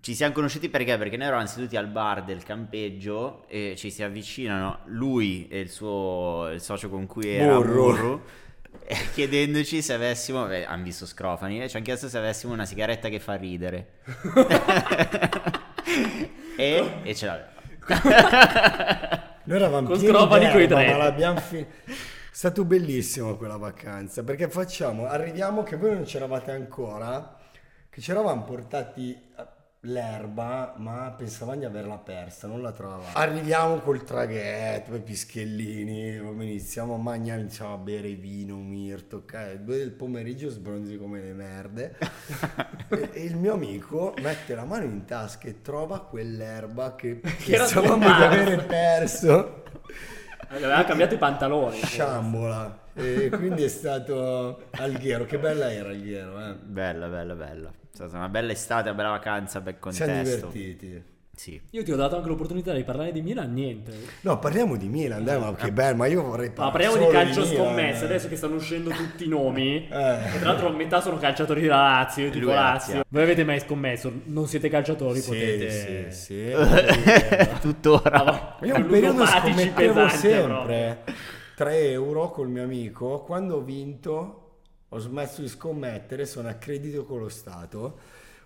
Ci siamo conosciuti perché? Perché noi eravamo seduti al bar del campeggio e ci si avvicinano lui e il suo il socio con cui era Burro. Burro, chiedendoci se avessimo, beh, hanno visto Scrofani, e ci hanno chiesto se avessimo una sigaretta che fa ridere. e, e ce l'aveva. Noi eravamo Con Scrofani d'erba, coi tre. ma l'abbiamo fi- È stato bellissimo quella vacanza perché facciamo, arriviamo che voi non c'eravate ancora, che ci eravamo portati l'erba, ma pensavamo di averla persa, non la trovavamo. Arriviamo col traghetto, i pischellini, come iniziamo a mangiare, iniziamo a bere vino, mirto, ok? Due del pomeriggio sbronzi come le merde. e, e il mio amico mette la mano in tasca e trova quell'erba che, pensavamo di avere perso. Aveva cambiato i pantaloni. Sciambola. e quindi è stato Alghero. Che bella era Alghero, eh. Bella, bella, bella. È stata una bella estate, una bella vacanza, bel Siamo contesto. divertiti. Sì. Io ti ho dato anche l'opportunità di parlare di Milan, niente. No, parliamo di Milan, dai, ma che bello, ma io vorrei Ma parlare parliamo di calcio Milan. scommesse, adesso che stanno uscendo tutti i nomi. Eh. E tra l'altro metà sono calciatori da Lazio, io è Lazio. Lazio. Voi avete mai scommesso? Non siete calciatori, Sì, potete... sì, sì. Tuttora. Ma- Io un periodo scommettevo sempre 3 euro col mio amico. Quando ho vinto, ho smesso di scommettere, sono a credito con lo Stato.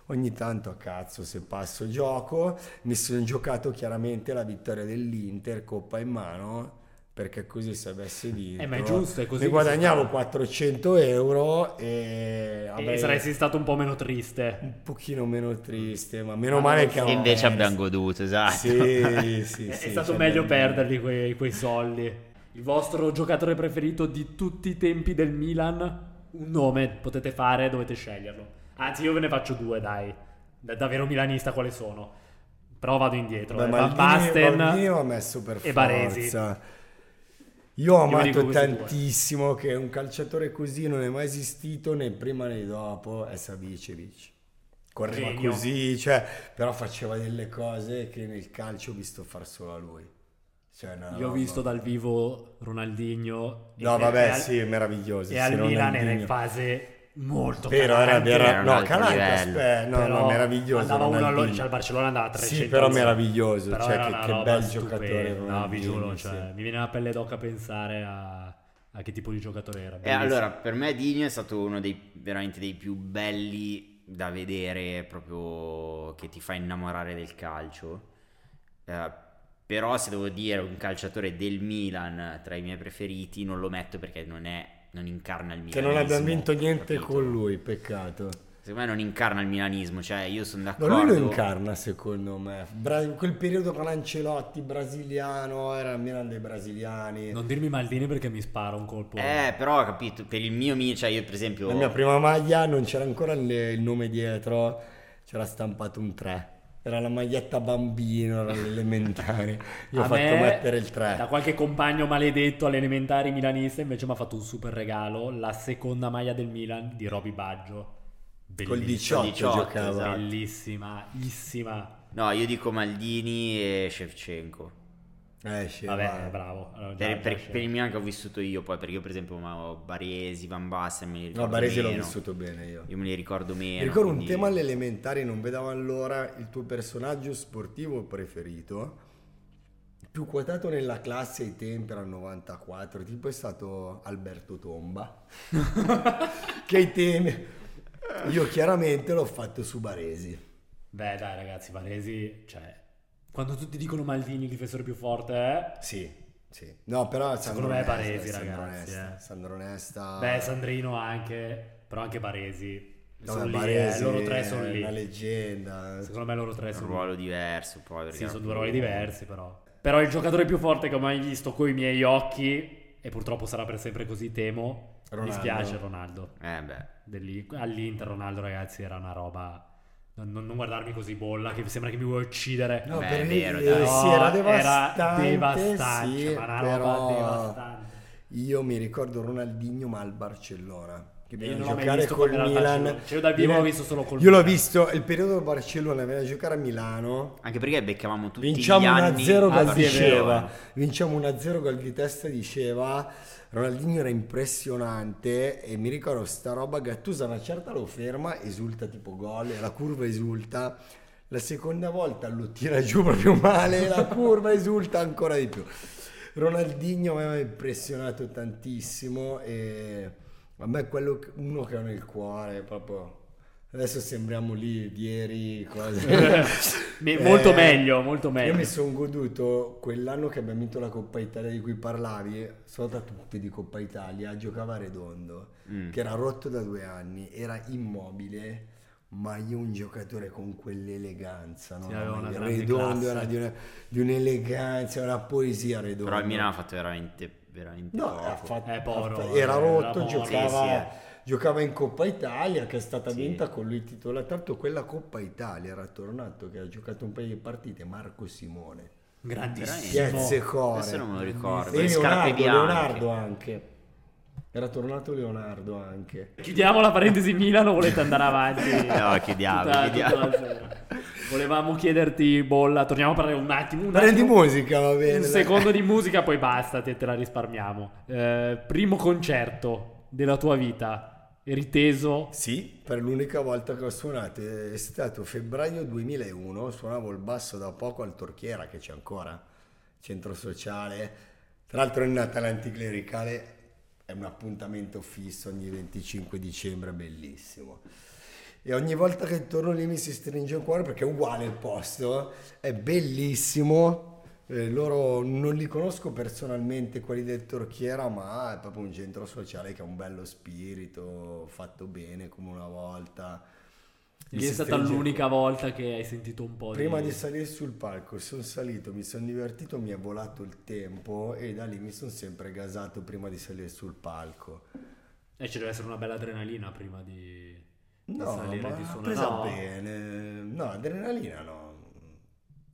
Ogni tanto a cazzo, se passo gioco, mi sono giocato chiaramente la vittoria dell'Inter, coppa in mano, perché così se avessi vinto... Eh, ma è giusto, è così Mi guadagnavo fa. 400 euro e... E avrei saresti stato un po' meno triste. un pochino meno triste, ma meno Ma male che. E invece abbiamo goduto, esatto. Sì, sì, È- sì, è stato meglio abbiamo- perderli quei, quei soldi. Il vostro giocatore preferito di tutti i tempi del Milan? Un nome potete fare, dovete sceglierlo. Anzi, io ve ne faccio due, dai. Da, davvero milanista quali sono? Però vado indietro. Beh, eh. Van Basten Maldini l'ho messo per e Baresi. forza. Io ho amato questi due. tantissimo che un calciatore così non è mai esistito né prima né dopo, è Savicevic. Correva Genio. così, cioè, però faceva delle cose che nel calcio ho visto far solo a lui. Cioè, una Io ho visto dal vivo Ronaldinho. No, vabbè, al- sì, è meraviglioso. E sì, al Milan era in fase molto Vero, era, era, no, calante, aspetta, no, Però no, meraviglioso. Andava uno allo- cioè al Barcellona andava a 300. Sì, però meraviglioso, Però cioè, che- che bel stupenda. giocatore No, vi giuro, sì. cioè, mi viene la pelle d'oca a pensare a, a che tipo di giocatore era. E allora, per me Digno è stato uno dei veramente dei più belli da vedere, proprio che ti fa innamorare del calcio. Eh, però se devo dire un calciatore del Milan tra i miei preferiti, non lo metto perché non è non incarna il Che milanismo. non abbiamo vinto niente capito? con lui, peccato. Secondo me non incarna il milanismo, cioè io sono No, d'accordo. lui lo incarna secondo me. Bra- quel periodo con Ancelotti, brasiliano, era il Milan dei brasiliani. Non dirmi Maldini perché mi spara un colpo. Eh, però ho capito, per il mio Milan, cioè io per esempio... La mia prima maglia non c'era ancora il, il nome dietro, c'era stampato un 3. Era la maglietta bambino, era l'elementare. Io ho fatto me, mettere il 3. Da qualche compagno maledetto alle elementari milanista invece mi ha fatto un super regalo, la seconda maglia del Milan di Roby Baggio. Col Bellissima. 18, 18, giocava. esatto. Bellissima, bellissima. No, io dico Maldini e Shevchenko. Eh, sì, Vabbè, va. bravo. Allora, già- Per, già per- per il Milan che ho vissuto io, poi perché io per esempio ma ho Baresi, Van Basten, me li ricordo No, Baresi l'ho meno. vissuto bene io. Io me li ricordo meno. Mi ricordo un quindi- tema alle elementari, non vedevo allora il tuo personaggio sportivo preferito. Più quotato nella classe ai tempi era il 94, tipo è stato Alberto Tomba. che ai tempi... Io chiaramente l'ho fatto su Baresi. Beh, dai, ragazzi, Varesi, cioè, quando tutti dicono Maldini il difensore più forte, eh? Sì, sì. No, però Secondo me è Baresi, ragazzi, Nesta, eh. Sandro Nesta. Beh, Sandrino anche, però anche Baresi. No, Sono lì, Baresi eh, loro tre sono è lì. una leggenda. Secondo me loro tre un sono ruolo diverso poi. Sì, sono due ruoli diversi però. Però il giocatore più forte che ho mai visto coi miei occhi, e purtroppo sarà per sempre così, temo, mi Ronaldo. spiace Ronaldo. Eh beh. Dell'I- All'Inter Ronaldo ragazzi era una roba... Non, non- non guardarmi così bolla, che sembra che mi vuoi uccidere. No, Beh, per è vero, eh, dai. sì, era devastante. Era devastante, sì, ma una roba però devastante. Io mi ricordo Ronaldinho ma al Barcellona. Che viene a giocare col Milan. Cioè, io dal vivo Viene- l'ho visto solo col Io l'ho Milan. visto il periodo del Barcellona, viene a giocare a Milano. Anche perché beccavamo tutti Vinciamo gli anni 1-0 a gol di. Sceva. Vinciamo 1-0 gol di testa di Sceva. Ronaldinho era impressionante e mi ricordo sta roba Gattuso una certa lo ferma, esulta tipo gol, e la curva esulta. La seconda volta lo tira giù proprio male, la curva esulta ancora di più. Ronaldinho mi aveva impressionato tantissimo e a me è quello che- uno che ho nel cuore proprio. Adesso sembriamo lì ieri. Me- molto Eh, meglio, molto meglio. Io mi sono goduto quell'anno che abbiamo vinto la Coppa Italia di cui parlavi, sono da tutti di Coppa Italia, giocava Redondo, Mm. che era rotto da due anni, era immobile, ma io un giocatore con quell'eleganza, no? Sì, Redondo classe. era di, una- di un'eleganza, una poesia Redondo. Però il Milan ha fatto veramente, veramente No, poco. fatto- Eh, eh, era era rotto, morto. giocava, Sì, sì, eh. giocava in Coppa Italia che è stata Sì. vinta con lui titolare. Tanto quella Coppa Italia era tornato che ha giocato un paio di partite Marco Simone. Grandissimo. Piazzecore. Questo non me lo ricordo. E Leonardo. Leonardo anche. Era tornato Leonardo anche. Chiudiamo la parentesi Milano, volete andare avanti? No, chiudiamo, Tutta- chiudiamo. tutta. Volevamo chiederti, Bolla, torniamo a parlare un attimo. Un, Parli di attimo, musica, va bene. un dai. secondo di musica, poi basta, te, te la risparmiamo. Eh, primo concerto della tua vita, eri teso? Sì, per l'unica volta che ho suonato è stato febbraio 2001, suonavo il basso da poco al Torchiera che c'è ancora, centro sociale. Tra l'altro è Natale anticlericale, è un appuntamento fisso ogni 25 dicembre, bellissimo. E ogni volta che torno lì mi si stringe il cuore perché è uguale il posto, è bellissimo. Eh, loro non li conosco personalmente, quelli del Torchiera, ma è proprio un centro sociale che ha un bello spirito, fatto bene come una volta. Lì è stata l'unica volta che hai sentito un po' Prima di... di salire sul palco sono salito, mi sono divertito, mi è volato il tempo e da lì mi sono sempre gasato prima di salire sul palco. Eh, ci deve essere una bella adrenalina prima di, di No, salire ma di suonare. presa No. bene. No, adrenalina no.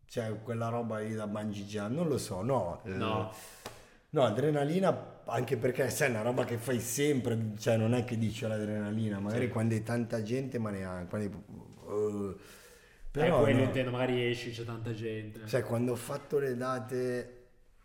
Cioè, quella roba lì da bungee jump, non lo so, no. No. No, adrenalina anche perché sai, è una roba che fai sempre, cioè non è che dici l'adrenalina, magari Sì. quando hai tanta gente, ma neanche. Hai- eh, Eh, però quello no. intendo, magari esci, c'è tanta gente. Sai, quando ho fatto le date,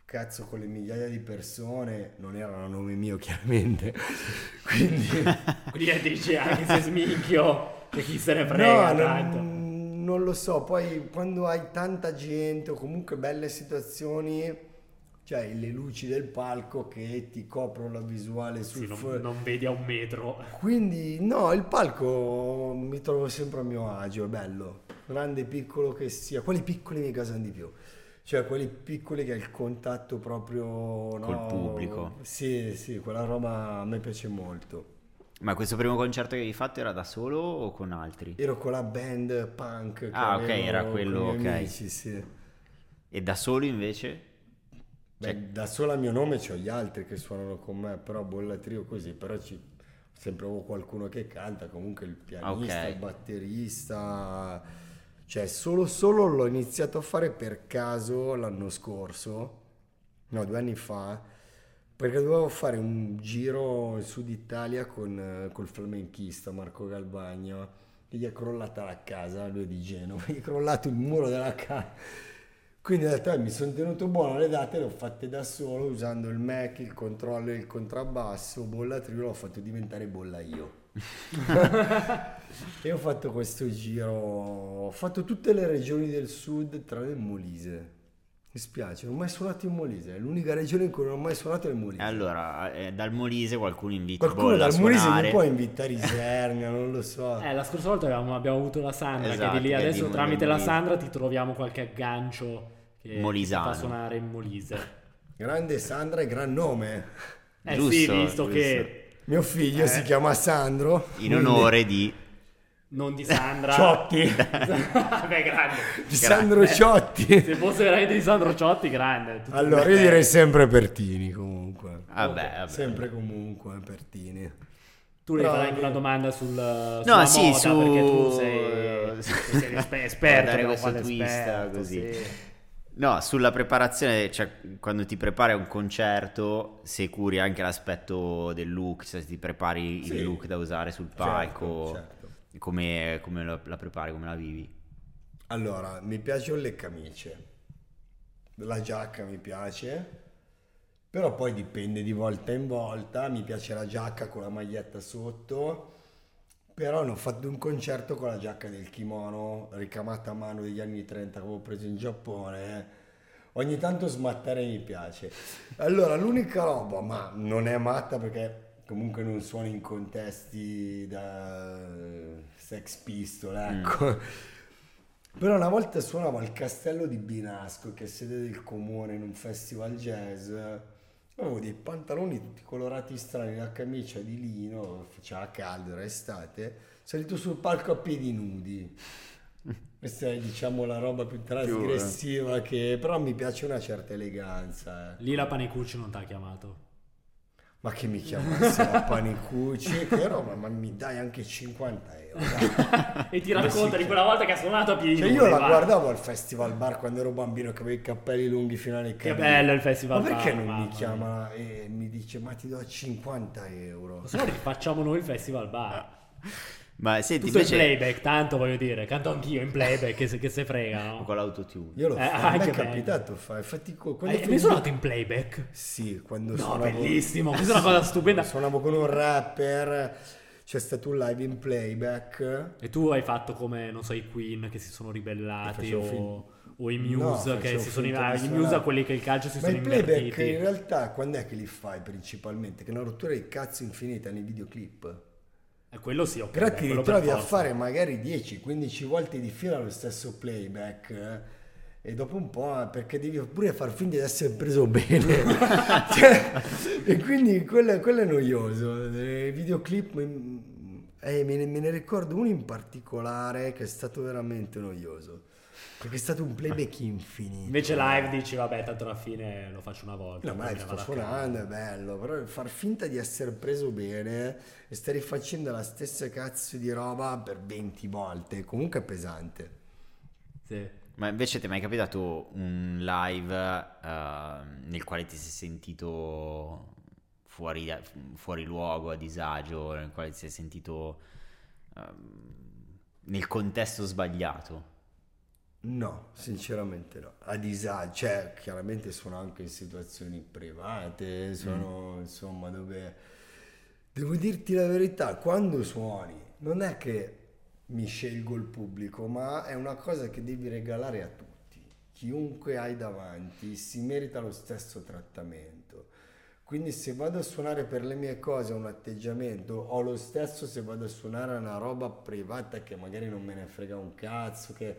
cazzo, con le migliaia di persone, non erano a nome mio chiaramente, quindi... Quindi eh, dici anche se sminchio, che chi se ne frega no, tanto. non, non lo so, poi quando hai tanta gente o comunque belle situazioni, cioè le luci del palco che ti coprono la visuale sul Sì, non, non vedi a un metro. Quindi no, il palco mi trovo sempre a mio agio, è bello, grande, piccolo che sia, quelli piccoli mi gasano di più. Cioè quelli piccoli che hai il contatto proprio no? Col pubblico. Sì, sì, quella roba a me piace molto. Ma questo primo concerto che hai fatto era da solo o con altri? Ero con la band punk. che Ah, ok, era con quello, ok. Amici, sì. E da solo invece? Beh, Cioè- da solo a mio nome c'ho gli altri che suonano con me, però bolla trio così, però ci sempre ho qualcuno che canta, comunque il pianista, Ok. il batterista, cioè solo solo l'ho iniziato a fare per caso l'anno scorso, no, due anni fa, perché dovevo fare un giro in Sud Italia con col flamenchista Marco Galbagno, che gli è crollata la casa, lui è di Genova, gli è crollato il muro della casa. Quindi ho detto, eh, mi sono tenuto buono le date, le ho fatte da solo usando il Mac, il controllo e il contrabbasso, bolla trio, l'ho fatto diventare bolla io. e ho fatto questo giro, ho fatto tutte le regioni del sud tranne il Molise. Mi spiace, non ho mai suonato in Molise, è l'unica regione in cui non ho mai suonato è il Molise. Allora, eh, dal Molise qualcuno invita Qualcuno Bolla a dal Molise mi può invitare Isernia, non lo so. Eh, la scorsa volta avevamo, abbiamo avuto la Sandra Esatto, che è di lì che è di adesso tramite la. Sandra ti troviamo qualche aggancio che che Molisano. ti fa suonare in Molise. Grande Sandra e gran nome. Eh Giusto, sì, visto giusto. che Mio figlio Eh. si chiama Sandro. In quindi- onore di... non di Sandra. Ciotti. Vabbè, grande. Di Sandro Ciotti. Se fosse veramente di Sandro Ciotti, grande. Tutto Allora, io bene. direi sempre Pertini comunque. Vabbè, vabbè. Sempre comunque Pertini. Tu le farai anche una domanda sul, No, sulla sì, moda, su... perché tu sei, sei esper- esperto, Dare questo twist esperto, così. sì. No, sulla preparazione, cioè quando ti prepari a un concerto, se curi anche l'aspetto del look, cioè se ti prepari Sì. il look da usare sul palco, certo. come, come la, la prepari, come la vivi. Allora, mi piacciono le camicie. La giacca mi piace. Però poi dipende di volta in volta. Mi piace la giacca con la maglietta sotto. Però ho fatto un concerto con la giacca del kimono ricamata a mano degli anni 30 che avevo preso in Giappone. Ogni tanto smattare mi piace. Allora, l'unica roba, ma non è matta perché comunque non suono in contesti da Sex Pistol, ecco. Però una volta suonavo al castello di Binasco, che è sede del comune in un festival jazz. Avevo dei pantaloni tutti colorati strani, la camicia di lino, faceva caldo, era estate. Salito sul palco a piedi nudi. Questa è diciamo la roba più trasgressiva che... Però mi piace una certa eleganza. eh. Lì la Panicucci non ti ha chiamato. Ma che mi chiamasse a Panicucci, che roba, ma mi dai anche 50 euro. Dai. e ti racconta di quella volta che ha suonato a piedi Cioè io la va. guardavo al festival bar quando ero bambino che avevo i cappelli lunghi fino alle Che caviglie. bello il festival Ma perché bar, non mamma mi mia. chiama e mi dice ma ti do 50 euro? Se no rifacciamo noi il festival bar. Ma senti, Tutto in invece playback, tanto voglio dire, canto anch'io in playback, che se, che se frega, no? con l'autotune. Io l'ho Eh, fatto, ah, mi è che capitato fare, infatti co- quando Hai mai finivo- suonato in playback? Sì, quando No, suonavo... bellissimo, questa è una cosa stupenda. Suonavo con un rapper, c'è stato un live in playback. E tu hai fatto come, non so, i Queen che si sono ribellati o, film- o i No, Muse che facevo si sono di i Muse a quelli che il calcio si Ma sono i playback in realtà quando è che li fai principalmente? Che è una rottura di cazzo infinita nei videoclip. E quello sì, ok. Però ti quello per ritrovi a fare magari 10-15 volte di fila lo stesso playback. Eh, E dopo un po', eh, perché devi pure far finta di essere preso bene. Cioè, e quindi quello, quello è noioso. I videoclip, mm, eh, me, ne, me ne ricordo uno in particolare che è stato veramente noioso. Perché è stato un playback infinito. Invece live dici, vabbè, tanto alla fine lo faccio una volta. No, ma sto suonando, è bello, però far finta di essere preso bene e stare facendo la stessa cazzo di roba per 20 volte, comunque è pesante. Sì. Ma invece ti è mai capitato un live eh, nel quale ti sei sentito fuori, fuori luogo, a disagio, nel quale ti sei sentito ehm, nel contesto sbagliato? No, sinceramente no. A disagio, cioè chiaramente sono anche in situazioni private, sono insomma dove... Devo dirti la verità, quando suoni non è che mi scelgo il pubblico, ma è una cosa che devi regalare a tutti. Chiunque hai davanti si merita lo stesso trattamento. Quindi se vado a suonare per le mie cose un atteggiamento, ho lo stesso se vado a suonare una roba privata che magari non me ne frega un cazzo, che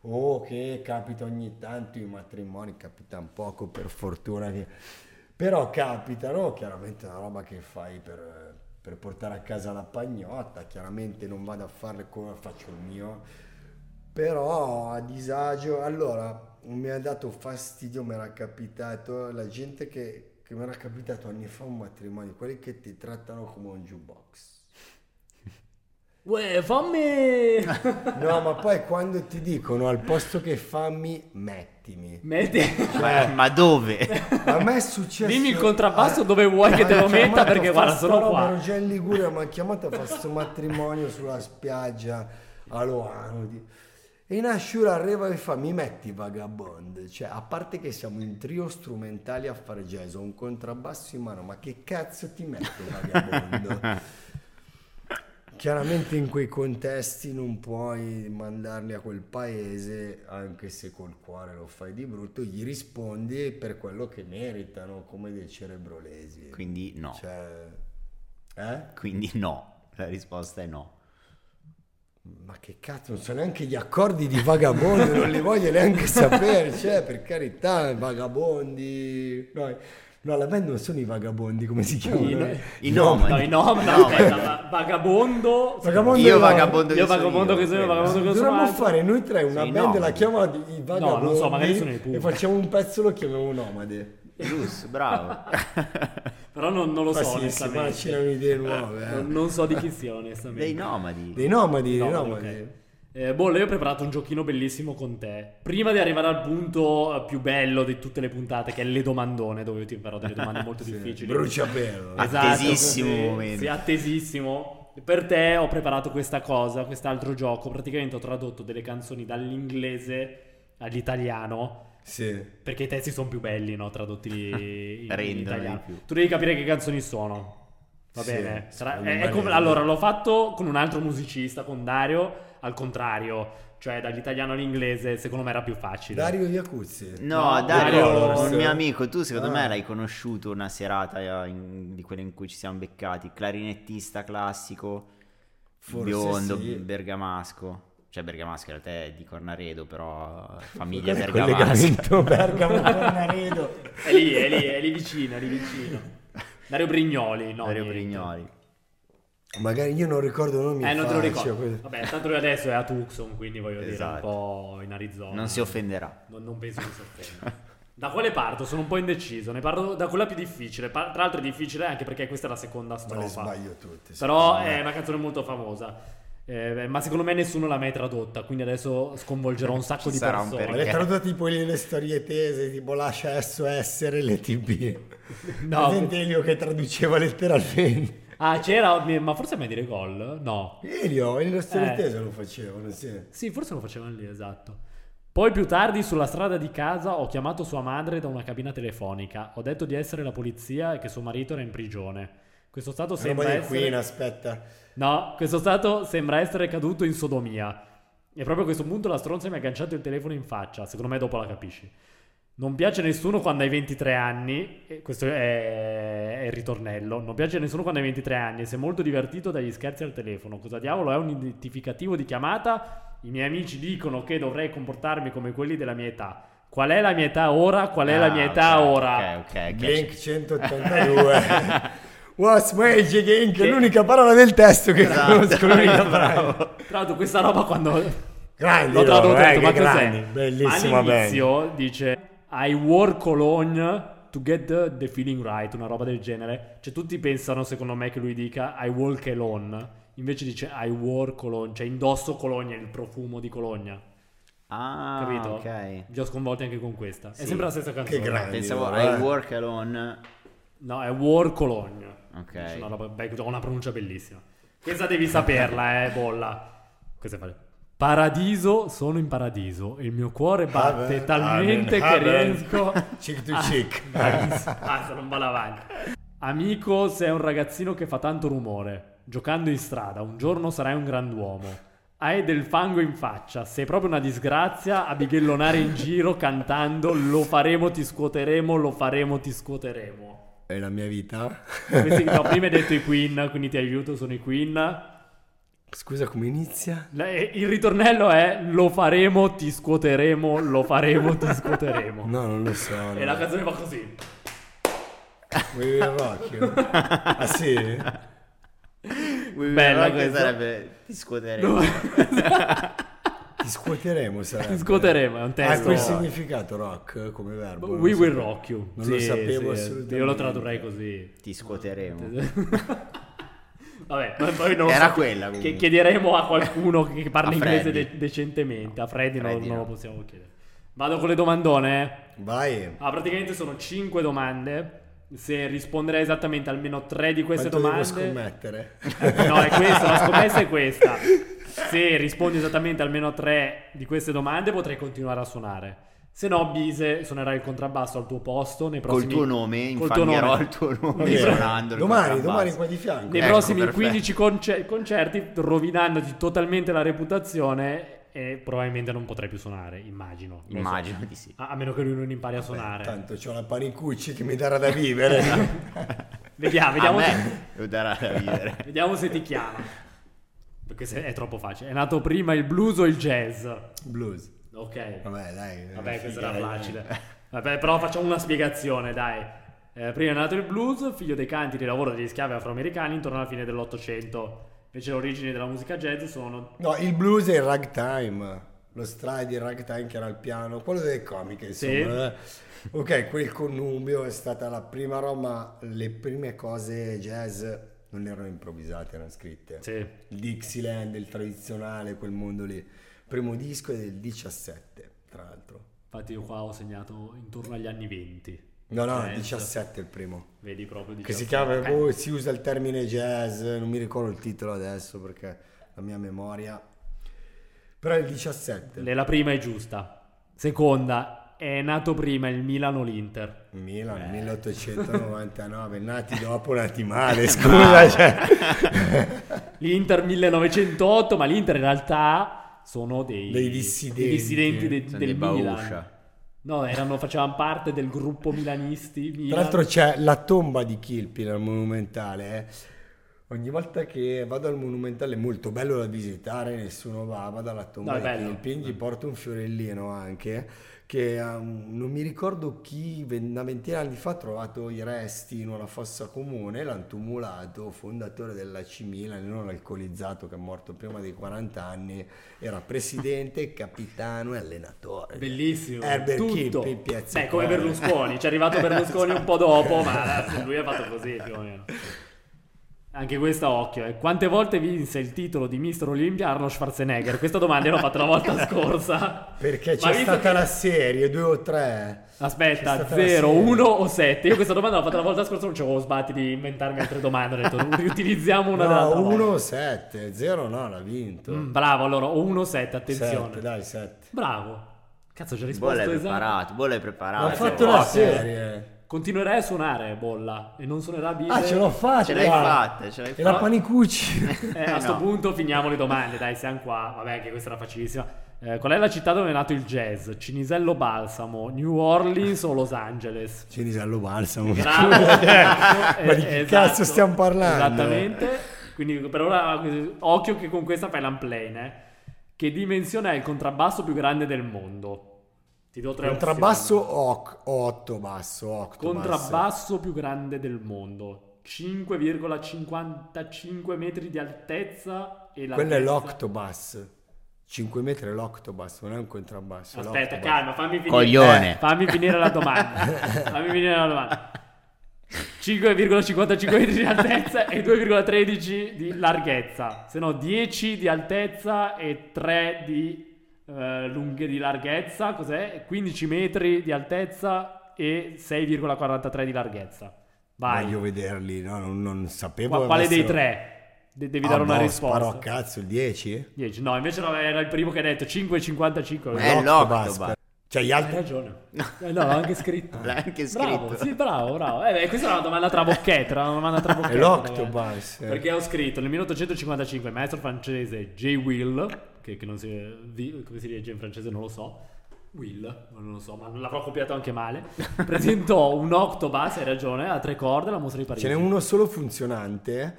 o che capita ogni tanto i matrimoni, capita un poco per fortuna che... Però capitano, chiaramente è una roba che fai per, per portare a casa la pagnotta, chiaramente non vado a farle come faccio il mio, però a disagio, allora mi ha dato fastidio, mi era capitato la gente che, che mi era capitato anni fa un matrimonio, quelli che ti trattano come un jukebox. Uè, fammi... No, ma poi quando ti dicono al posto che fammi, mettimi. Metti... Ma, ma dove? A me è successo. Dimmi il contrabbasso dove vuoi che te lo ha metta, perché a guarda, sono qua. Ero già in Liguria, mi ha chiamato a fare questo matrimonio sulla spiaggia a Loano. E in Ashura arriva e fa: Mi metti vagabond. Cioè, a parte che siamo in trio strumentali a fare jazz, ho un contrabbasso in mano, ma che cazzo ti metto vagabondo? Chiaramente in quei contesti non puoi mandarli a quel paese, anche se col cuore lo fai di brutto, gli rispondi per quello che meritano, come dei cerebrolesi. Quindi no. Cioè, eh? Quindi no. La risposta è no. Ma che cazzo, non so neanche gli accordi di vagabondo, non li voglio neanche sapere, cioè, per carità, vagabondi... No, no, la band non sono i vagabondi, come si chiamano? I- I nomadi. No, i nomadi, no, aspetta, va- vagabondo... Vagabondo Io no. vagabondo che Io sono vagabondo io, che sono vagabondo che Dovremmo altro. fare noi tre una Sei band, la chiamiamo i vagabondi non so, magari sono i Pooh. e facciamo un pezzo lo chiamiamo nomade. Giusto, bravo. Però non, non lo so, onestamente. macinano idee nuove. eh. Non, non so di chi sia, onestamente. Dei nomadi. Dei nomadi, dei Nomadi, nomadi. ok. Eh, Bolle, io ho preparato un giochino bellissimo con te. Prima di arrivare al punto eh, più bello di tutte le puntate, che è le domandone, dove io ti farò delle domande molto Sì, difficili. Bruciapelo. Esatto, Attesissimo così. momento. Sì, attesissimo. Per te ho preparato questa cosa, quest'altro gioco. Praticamente ho tradotto delle canzoni dall'inglese all'italiano. Sì. Perché i testi sono più belli, no? Tradotti in, in italiano. Tu devi capire che canzoni sono. Va Sì, bene? Sarà- secondo è- è come- allora, l'ho fatto con un altro musicista, con Dario, al contrario. Cioè, dall'italiano all'inglese, secondo me era più facile. Dario Iacuzzi. No, No, Dario, Dario- un mio amico, tu secondo Ah. me l'hai conosciuto una serata eh, in- di quelle in cui ci siamo beccati, clarinettista classico, Forse biondo, sì. bergamasco. Cioè bergamasco in realtà è di Cornaredo, però famiglia collegamento Bergamo Cornaredo. È lì, è lì, è lì vicino, è lì vicino. Dario Brignoli, no? Dario niente. Brignoli. Magari io non ricordo nomi Eh, non te lo ricordo. quelli- Vabbè, tanto lui adesso è a Tucson, quindi voglio dire Esatto. un po' in Arizona. Non si offenderà. Non, non penso che si offenda. Da quale parto? Sono un po' indeciso. Ne parlo da quella più difficile. Tra l'altro è difficile anche perché questa è la seconda Ma le strofa. sbaglio tutte. Però me. è una canzone molto famosa. Eh, ma secondo me nessuno l'ha mai tradotta. Quindi adesso sconvolgerò un sacco Ci di sarà un persone. Ma le tradotte tipo le storie tese, tipo lascia esso essere le TB. No. Presente Elio che traduceva letteralmente. Ah, c'era. Ma forse a mai dire gol? No. Elio, le storie Eh. tese lo facevano, sì. Sì, forse lo facevano lì, esatto. Poi più tardi sulla strada di casa ho chiamato sua madre da una cabina telefonica. Ho detto di essere la polizia e che suo marito era in prigione. Questo stato sembra di essere... Queen, aspetta. No, questo stato sembra essere caduto in sodomia. E proprio a questo punto la stronza mi ha agganciato il telefono in faccia. Secondo me dopo la capisci. Non piace a nessuno quando hai 23 anni. questo è, è il ritornello. Non piace a nessuno quando hai 23 anni. E sei molto divertito dagli scherzi al telefono. Cosa diavolo è un identificativo di chiamata? I miei amici dicono che dovrei comportarmi come quelli della mia età. Qual è la mia età ora? Qual è la Ah, mia età ok, ora? Ok, ok. Blink ok. 182. What's magic Inc? Che- L'unica parola del testo che Esatto, conosco. l'unica parola. Tra l'altro questa roba quando... Grandi L'ho tradotto eh, detto, ma che cos'è? Bellissima band. All'inizio dice I wore cologne to get the, the feeling right, una roba del genere. Cioè tutti pensano secondo me che lui dica I walk alone. Invece dice I wore cologne, cioè indosso cologne, il profumo di cologna. Ah, Capito? ok. Vi ho sconvolti anche con questa. È Sì. sempre la stessa canzone. grande. Pensavo Eh. I work alone. No, è wore cologne. Ok. Una ho una pronuncia bellissima. Questa devi saperla, eh, bolla. Questa è facile. Paradiso, sono in paradiso e il mio cuore batte Amen, talmente amen, che amen. riesco Chick to Ah, chick. Basta, non va avanti. Amico, sei un ragazzino che fa tanto rumore. Giocando in strada, un giorno sarai un grand'uomo. Hai del fango in faccia, sei proprio una disgrazia a bighellonare in giro cantando Lo faremo, ti scuoteremo, lo faremo, ti scuoteremo. È la mia vita. Questi, no, prima hai detto i Queen, quindi ti aiuto, sono i Queen. Scusa, come inizia? La- e Il ritornello è Lo faremo, ti scuoteremo, lo faremo, ti scuoteremo. No, non lo so. no. E la canzone va così. Vuoi vedere Rocky? ah sì? Bella Bella che questa. sarebbe ti scuoteremo. Ti scuoteremo sarebbe. Ti scuoteremo, è un Ha testo. quel significato rock come verbo? We Non will so. rock you. Non lo sapevo assolutamente. Io lo tradurrei così. Ti scuoteremo. Vabbè, ma poi non Era so. quella. Che chiederemo a qualcuno che parla inglese de- decentemente. A Freddy, non- Freddy non, no. lo possiamo chiedere. Vado con le domandone. eh. Vai. Ah, praticamente sono 5 domande. Se risponderei esattamente almeno 3 di queste Quanto devo domande. scommettere? No, è questa, la scommessa è questa. Se rispondi esattamente almeno a tre di queste domande, potrai continuare a suonare. Se no, Bise suonerà il contrabbasso al tuo posto nei Col prossimi tuo nome, col tuo infangherò nome. il tuo nome bene. suonando il Domani, domani qua di fianco. Nei Ecco, prossimi perfetto. 15 conce- concerti, rovinandoti totalmente la reputazione e probabilmente non potrai più suonare, immagino. Lo so. Immagino di sì. A, a meno che lui non impari a Beh, suonare. tanto c'ho la panicucci che mi darà da vivere. Vediamo, vediamo, a se, me lo darà da vivere. vediamo se ti chiama. Perché è troppo facile. È nato prima il blues o il jazz? Blues. Ok. Vabbè, dai. Vabbè, questo era dai. facile. Vabbè, però facciamo una spiegazione, dai. Eh, prima è nato il blues, figlio dei canti di lavoro degli schiavi afroamericani intorno alla fine dell'Ottocento. Invece le origini della musica jazz sono... No, il blues è il ragtime. Lo stride il ragtime che era al piano, quello delle comiche, Sì. insomma. eh. Ok, quel connubio è stata la prima roba, le prime cose jazz non erano improvvisate, erano scritte. Sì. Il Dixieland, il tradizionale, quel mondo lì. Primo disco è del 17, tra l'altro. Infatti io qua ho segnato intorno agli anni 20. No, no, Jazz. 17 è il primo. Vedi proprio Che si 17. chiama, Ok. boh, si usa il termine jazz, non mi ricordo il titolo adesso perché la mia memoria. Però è il 17. Le- La prima è giusta. Seconda, è nato prima il Milan o l'Inter. Milan 1899, nati dopo, nati male, scusa. cioè. L'Inter 1908, ma l'Inter in realtà sono dei, Dei dissidenti. dei dissidenti de- del dei Milan. No, erano, facevano parte del gruppo milanisti. Milan. Tra l'altro c'è la tomba di Kilpin al monumentale. eh. Ogni volta che vado al Monumentale è molto bello da visitare, nessuno va, vado alla tomba No, di bello. Kilpin, gli porto un fiorellino anche, che um, non mi ricordo chi una ventina di anni fa ha trovato i resti in una fossa comune, l'hanno tumulato, fondatore dell'AC Milan, non alcolizzato che è morto prima dei 40 anni, era presidente, capitano e allenatore. Bellissimo. Herbert tutto. Kipp, piazza Beh, come. Berlusconi, ci è arrivato Berlusconi un po' dopo, ma lui ha fatto così più o meno. Anche questa occhio, eh. quante volte vinse il titolo di Mister Olympia Arnold Schwarzenegger? Questa domanda l'ho fatta la volta scorsa. Perché c'è stata che- la serie, due o tre. Aspetta, stata la 0, serie. 1 o 7? Io questa domanda l'ho fatta la volta scorsa, non ci avevo sbatti di inventarmi altre domande, ho detto riutilizziamo una della No, 1 o 7, 0 no, l'ha vinto. Mm, bravo, allora, o 1 o 7, attenzione. Sette, dai, 7. Bravo. Cazzo, ci ha Bolla risposto è esatto. preparato, Bolla è Ma preparato. ha se fatto la serie. Continuerai a suonare, Bolla, e non suonerà bile. Ah, ce l'ho fatta. Ce l'hai fatta, ce l'hai E la fatta. panicucci. Eh, a no. sto punto finiamo le domande, dai, siamo qua. Vabbè, anche questa era facilissima. Eh, qual è la città dove è nato il jazz? Cinisello Balsamo, New Orleans o Los Angeles? Cinisello Balsamo. Bravo, Ma bravo, di che eh, cazzo stiamo parlando? Esattamente. Quindi per ora, occhio che con questa fai l'unplane, eh. Che dimensione è il contrabbasso più grande del mondo? Ti do tre Contrabbasso opzioni. 8 basso, 8 Contrabbasso più grande del mondo. 5,55 metri di altezza e la Quello è l'octobus. 5 metri è l'octobus, non è un contrabbasso. Aspetta, l'octobus. calma, fammi finire. Coglione. Eh, fammi finire la domanda. fammi finire la domanda. 5,55 metri di altezza e 2,13 di larghezza. Se no 10 di altezza e 3 di eh, lunghe di larghezza. Cos'è? 15 metri di altezza e 6,43 di larghezza. Vai. Voglio vederli, no, non, non sapevo. Qua- quale dei avessero- tre? De- devi Ah, dare una boh, risposta. Sparo a cazzo, il 10? 10. No, invece no, era il primo che hai detto 5,55. È Hai l'octobus. Cioè gli altri... ragione. Eh, no, l'ho anche scritto. L'hai anche Bravo, scritto. sì, bravo, bravo. Eh, beh, questa è una domanda tra bocchette, era una domanda tra È l'octobus. ragazzi. Perché ho scritto nel 1855 il maestro francese J. Will, che, che non si, come si legge in francese non lo so, Will, non lo so, ma l'avrò copiato anche male, presentò un octobus, hai ragione, a tre corde alla mostra di Parigi. Ce n'è uno solo funzionante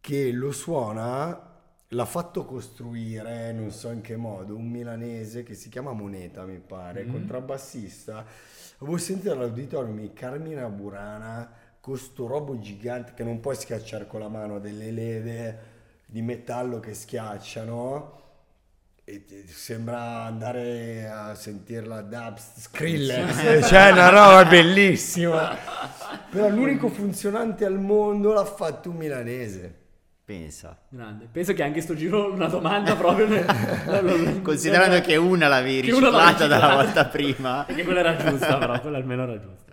che lo suona, l'ha fatto costruire, non so in che modo, un milanese che si chiama Moneta, mi pare, Mhm. contrabbassista. Avevo sentito all'auditorium di Carmina Burana con sto robo gigante che non puoi schiacciare con la mano, delle leve di metallo che schiacciano. E sembra andare a sentirla da Skrillex, cioè una roba bellissima. Però l'unico funzionante al mondo l'ha fatto un milanese. Pensa. Grande. Penso che anche sto giro una domanda proprio... nel- Considerando che una l'avevi Che una l'avevi riciclata dalla volta prima. E che quella era giusta, però, quella almeno era giusta.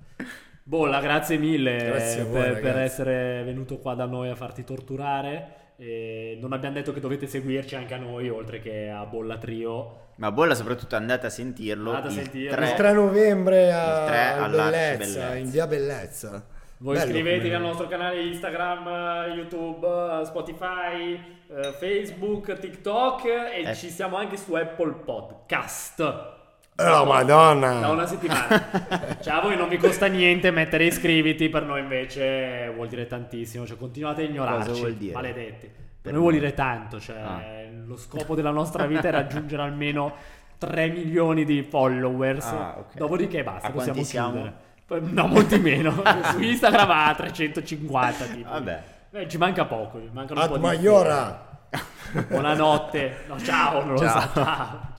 Bolla, grazie mille Grazie a voi, per, per essere venuto qua da noi a farti torturare. E non abbiamo detto che dovete seguirci anche a noi, oltre che a Bolla Trio. Ma Bolla soprattutto andate a sentirlo. Andate a il sentirlo. 3. Il 3 novembre a Il tre a all'Arci Bellezza, Bellezza. in via Bellezza. Voi Bello iscrivetevi come- al nostro canale Instagram, eh, YouTube, eh, Spotify, eh, Facebook, TikTok e Eh. ci siamo anche su Apple Podcast. Oh madonna! Da una settimana. cioè, a voi non vi costa niente mettere iscriviti, per noi invece vuol dire tantissimo. Cioè, continuate a ignorarci. Cosa vuol dire? Maledetti. Per noi vuol dire tanto. Cioè, Ah. lo scopo della nostra vita è raggiungere almeno 3 milioni di followers. Ah, ok. Dopodiché basta, A possiamo quanti siamo? No, molti meno. Su Instagram a 350 tipo. Vabbè. Eh, ci manca poco. ci mancano un Ad po' di Maiora! Buonanotte. No, ciao, non lo Ciao. so. Ciao.